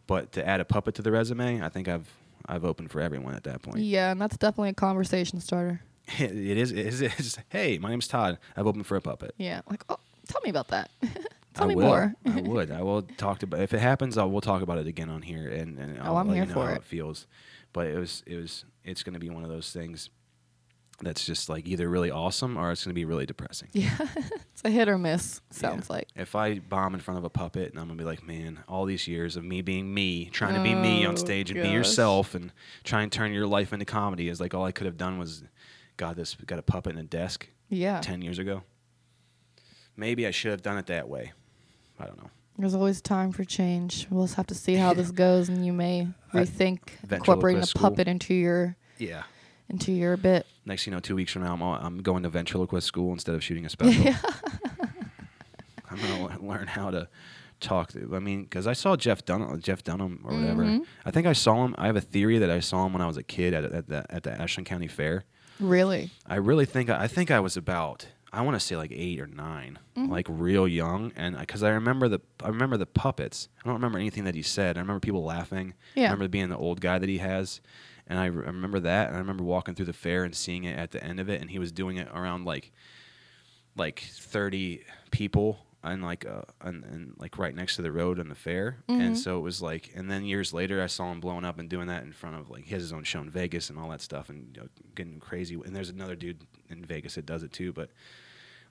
But to add a puppet to the resume, I think I've I've opened for everyone at that point. Yeah, and that's definitely a conversation starter. it is. It is. It's, hey, my name's Todd. I've opened for a puppet. Yeah. Like, oh, tell me about that. tell I me will. more. I would. I will talk about if it happens. I will talk about it again on here, and, and oh, I'll Oh, I'm let here you know for how it. it feels. But it was it was it's going to be one of those things that's just like either really awesome or it's going to be really depressing. yeah. it's a hit or miss. Yeah. Sounds like. If I bomb in front of a puppet and I'm gonna be like, man, all these years of me being me, trying to be me on Oh, stage and be yourself and try and turn your life into comedy is like all I could have done was got this got a puppet in a desk Yeah. ten years ago. Maybe I should have done it that way. I don't know. There's always time for change. We'll just have to see how this goes, and you may rethink incorporating a puppet into your Yeah. into your bit. Next, you know, two weeks from now, I'm, all, I'm going to ventriloquist school instead of shooting a special. Yeah. I'm gonna le- learn how to talk. To, I mean, because I saw Jeff Dunham, Jeff Dunham or whatever. Mhm. I think I saw him. I have a theory that I saw him when I was a kid at at the at the Ashland County Fair. Really? I really think I think I was about I want to say like eight or 9 Mm-hmm. like real young, and because I remember the I remember the puppets. I don't remember anything that he said. I remember people laughing. I Yeah. remember being the old guy that he has, and I, re- I remember that. And I remember walking through the fair and seeing it at the end of it, and he was doing it around like like thirty people. And like, uh, and, and like right next to the road in the fair, Mm-hmm. and so it was like, and then years later, I saw him blowing up and doing that in front of like he has his own show in Vegas and all that stuff, and you know, getting crazy. And there's another dude in Vegas that does it too, but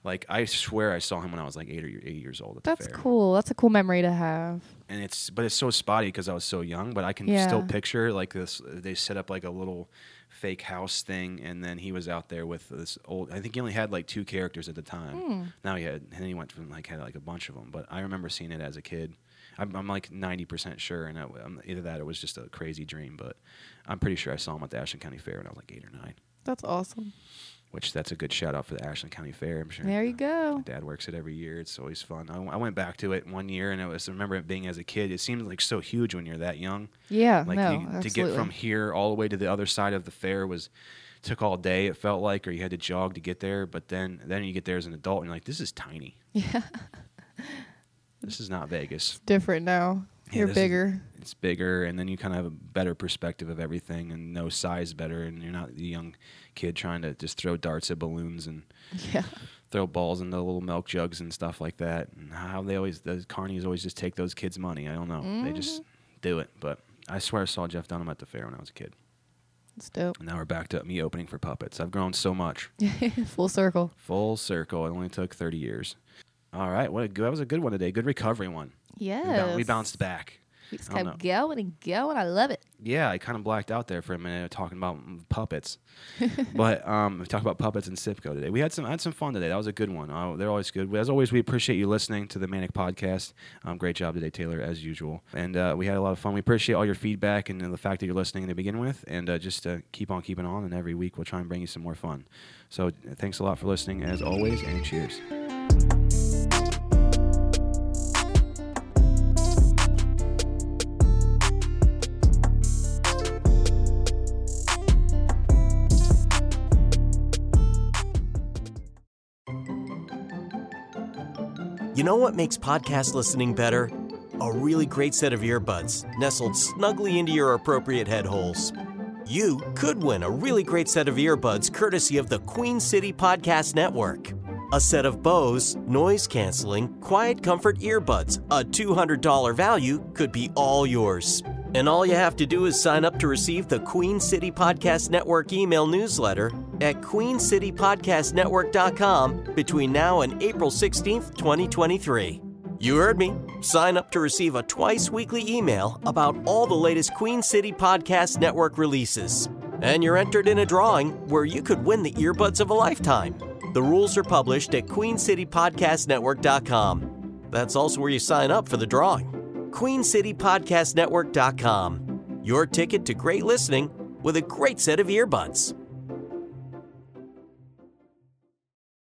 like I swear I saw him when I was like eight or eight years old at That's the fair. cool. That's a cool memory to have. And it's but it's so spotty because I was so young, but I can still picture like this. They set up like a little fake house thing, and then he was out there with this old. I think he only had like two characters at the time. Hmm. Now he had, and then he went from like had like a bunch of them. But I remember seeing it as a kid. I'm, I'm like 90% sure, and I, am either that or it was just a crazy dream. But I'm pretty sure I saw him at the Ashland County Fair when I was like eight or nine. That's awesome. Which that's a good shout out for the Ashland County Fair. I'm sure. There you go. My dad works it every year. It's always fun. I, I went back to it one year, and it was I remember it being as a kid. It seemed like so huge when you're that young. Yeah. Like no. you, to get from here all the way to the other side of the fair was took all day. It felt like, or you had to jog to get there. But then then you get there as an adult, and you're like, this is tiny. Yeah. This is not Vegas. Different now. Yeah, You're this is- bigger. It's bigger, and then you kind of have a better perspective of everything, and know size better, and you're not the young kid trying to just throw darts at balloons and Yeah. throw balls into little milk jugs and stuff like that. And how they always, the carnies always just take those kids' money. I don't know. They just mm-hmm. do it. But I swear I saw Jeff Dunham at the fair when I was a kid. It's dope. And now we're back to me opening for puppets. I've grown so much. Full circle. Full circle. It only took 30 years. All right, what a good, that was a good one today. Good recovery one. We, bou- we bounced back. We just kept going and going. I love it. Yeah, I kind of blacked out there for a minute talking about puppets. but um, we talked about puppets and Sipco today. We had some had some fun today. That was a good one. Uh, they're always good. As always, we appreciate you listening to the Manic Podcast. Um, great job today, Taylor, as usual. And uh, we had a lot of fun. We appreciate all your feedback and the fact that you're listening to begin with. And uh, just uh, keep on keeping on. And every week we'll try and bring you some more fun. So uh, thanks a lot for listening, as always, and cheers. You know what makes podcast listening better? A really great set of earbuds nestled snugly into your appropriate head holes. You could win a really great set of earbuds courtesy of the Queen City Podcast Network. A set of Bose noise canceling, quiet comfort earbuds, a $200 value, could be all yours. And all you have to do is sign up to receive the Queen City Podcast Network email newsletter at queencitypodcastnetwork.com between now and April 16th, 2023. You heard me. Sign up to receive a twice weekly email about all the latest Queen City Podcast Network releases. And you're entered in a drawing where you could win the earbuds of a lifetime. The rules are published at queencitypodcastnetwork.com. That's also where you sign up for the drawing. queencitypodcastnetwork.com. Your ticket to great listening with a great set of earbuds.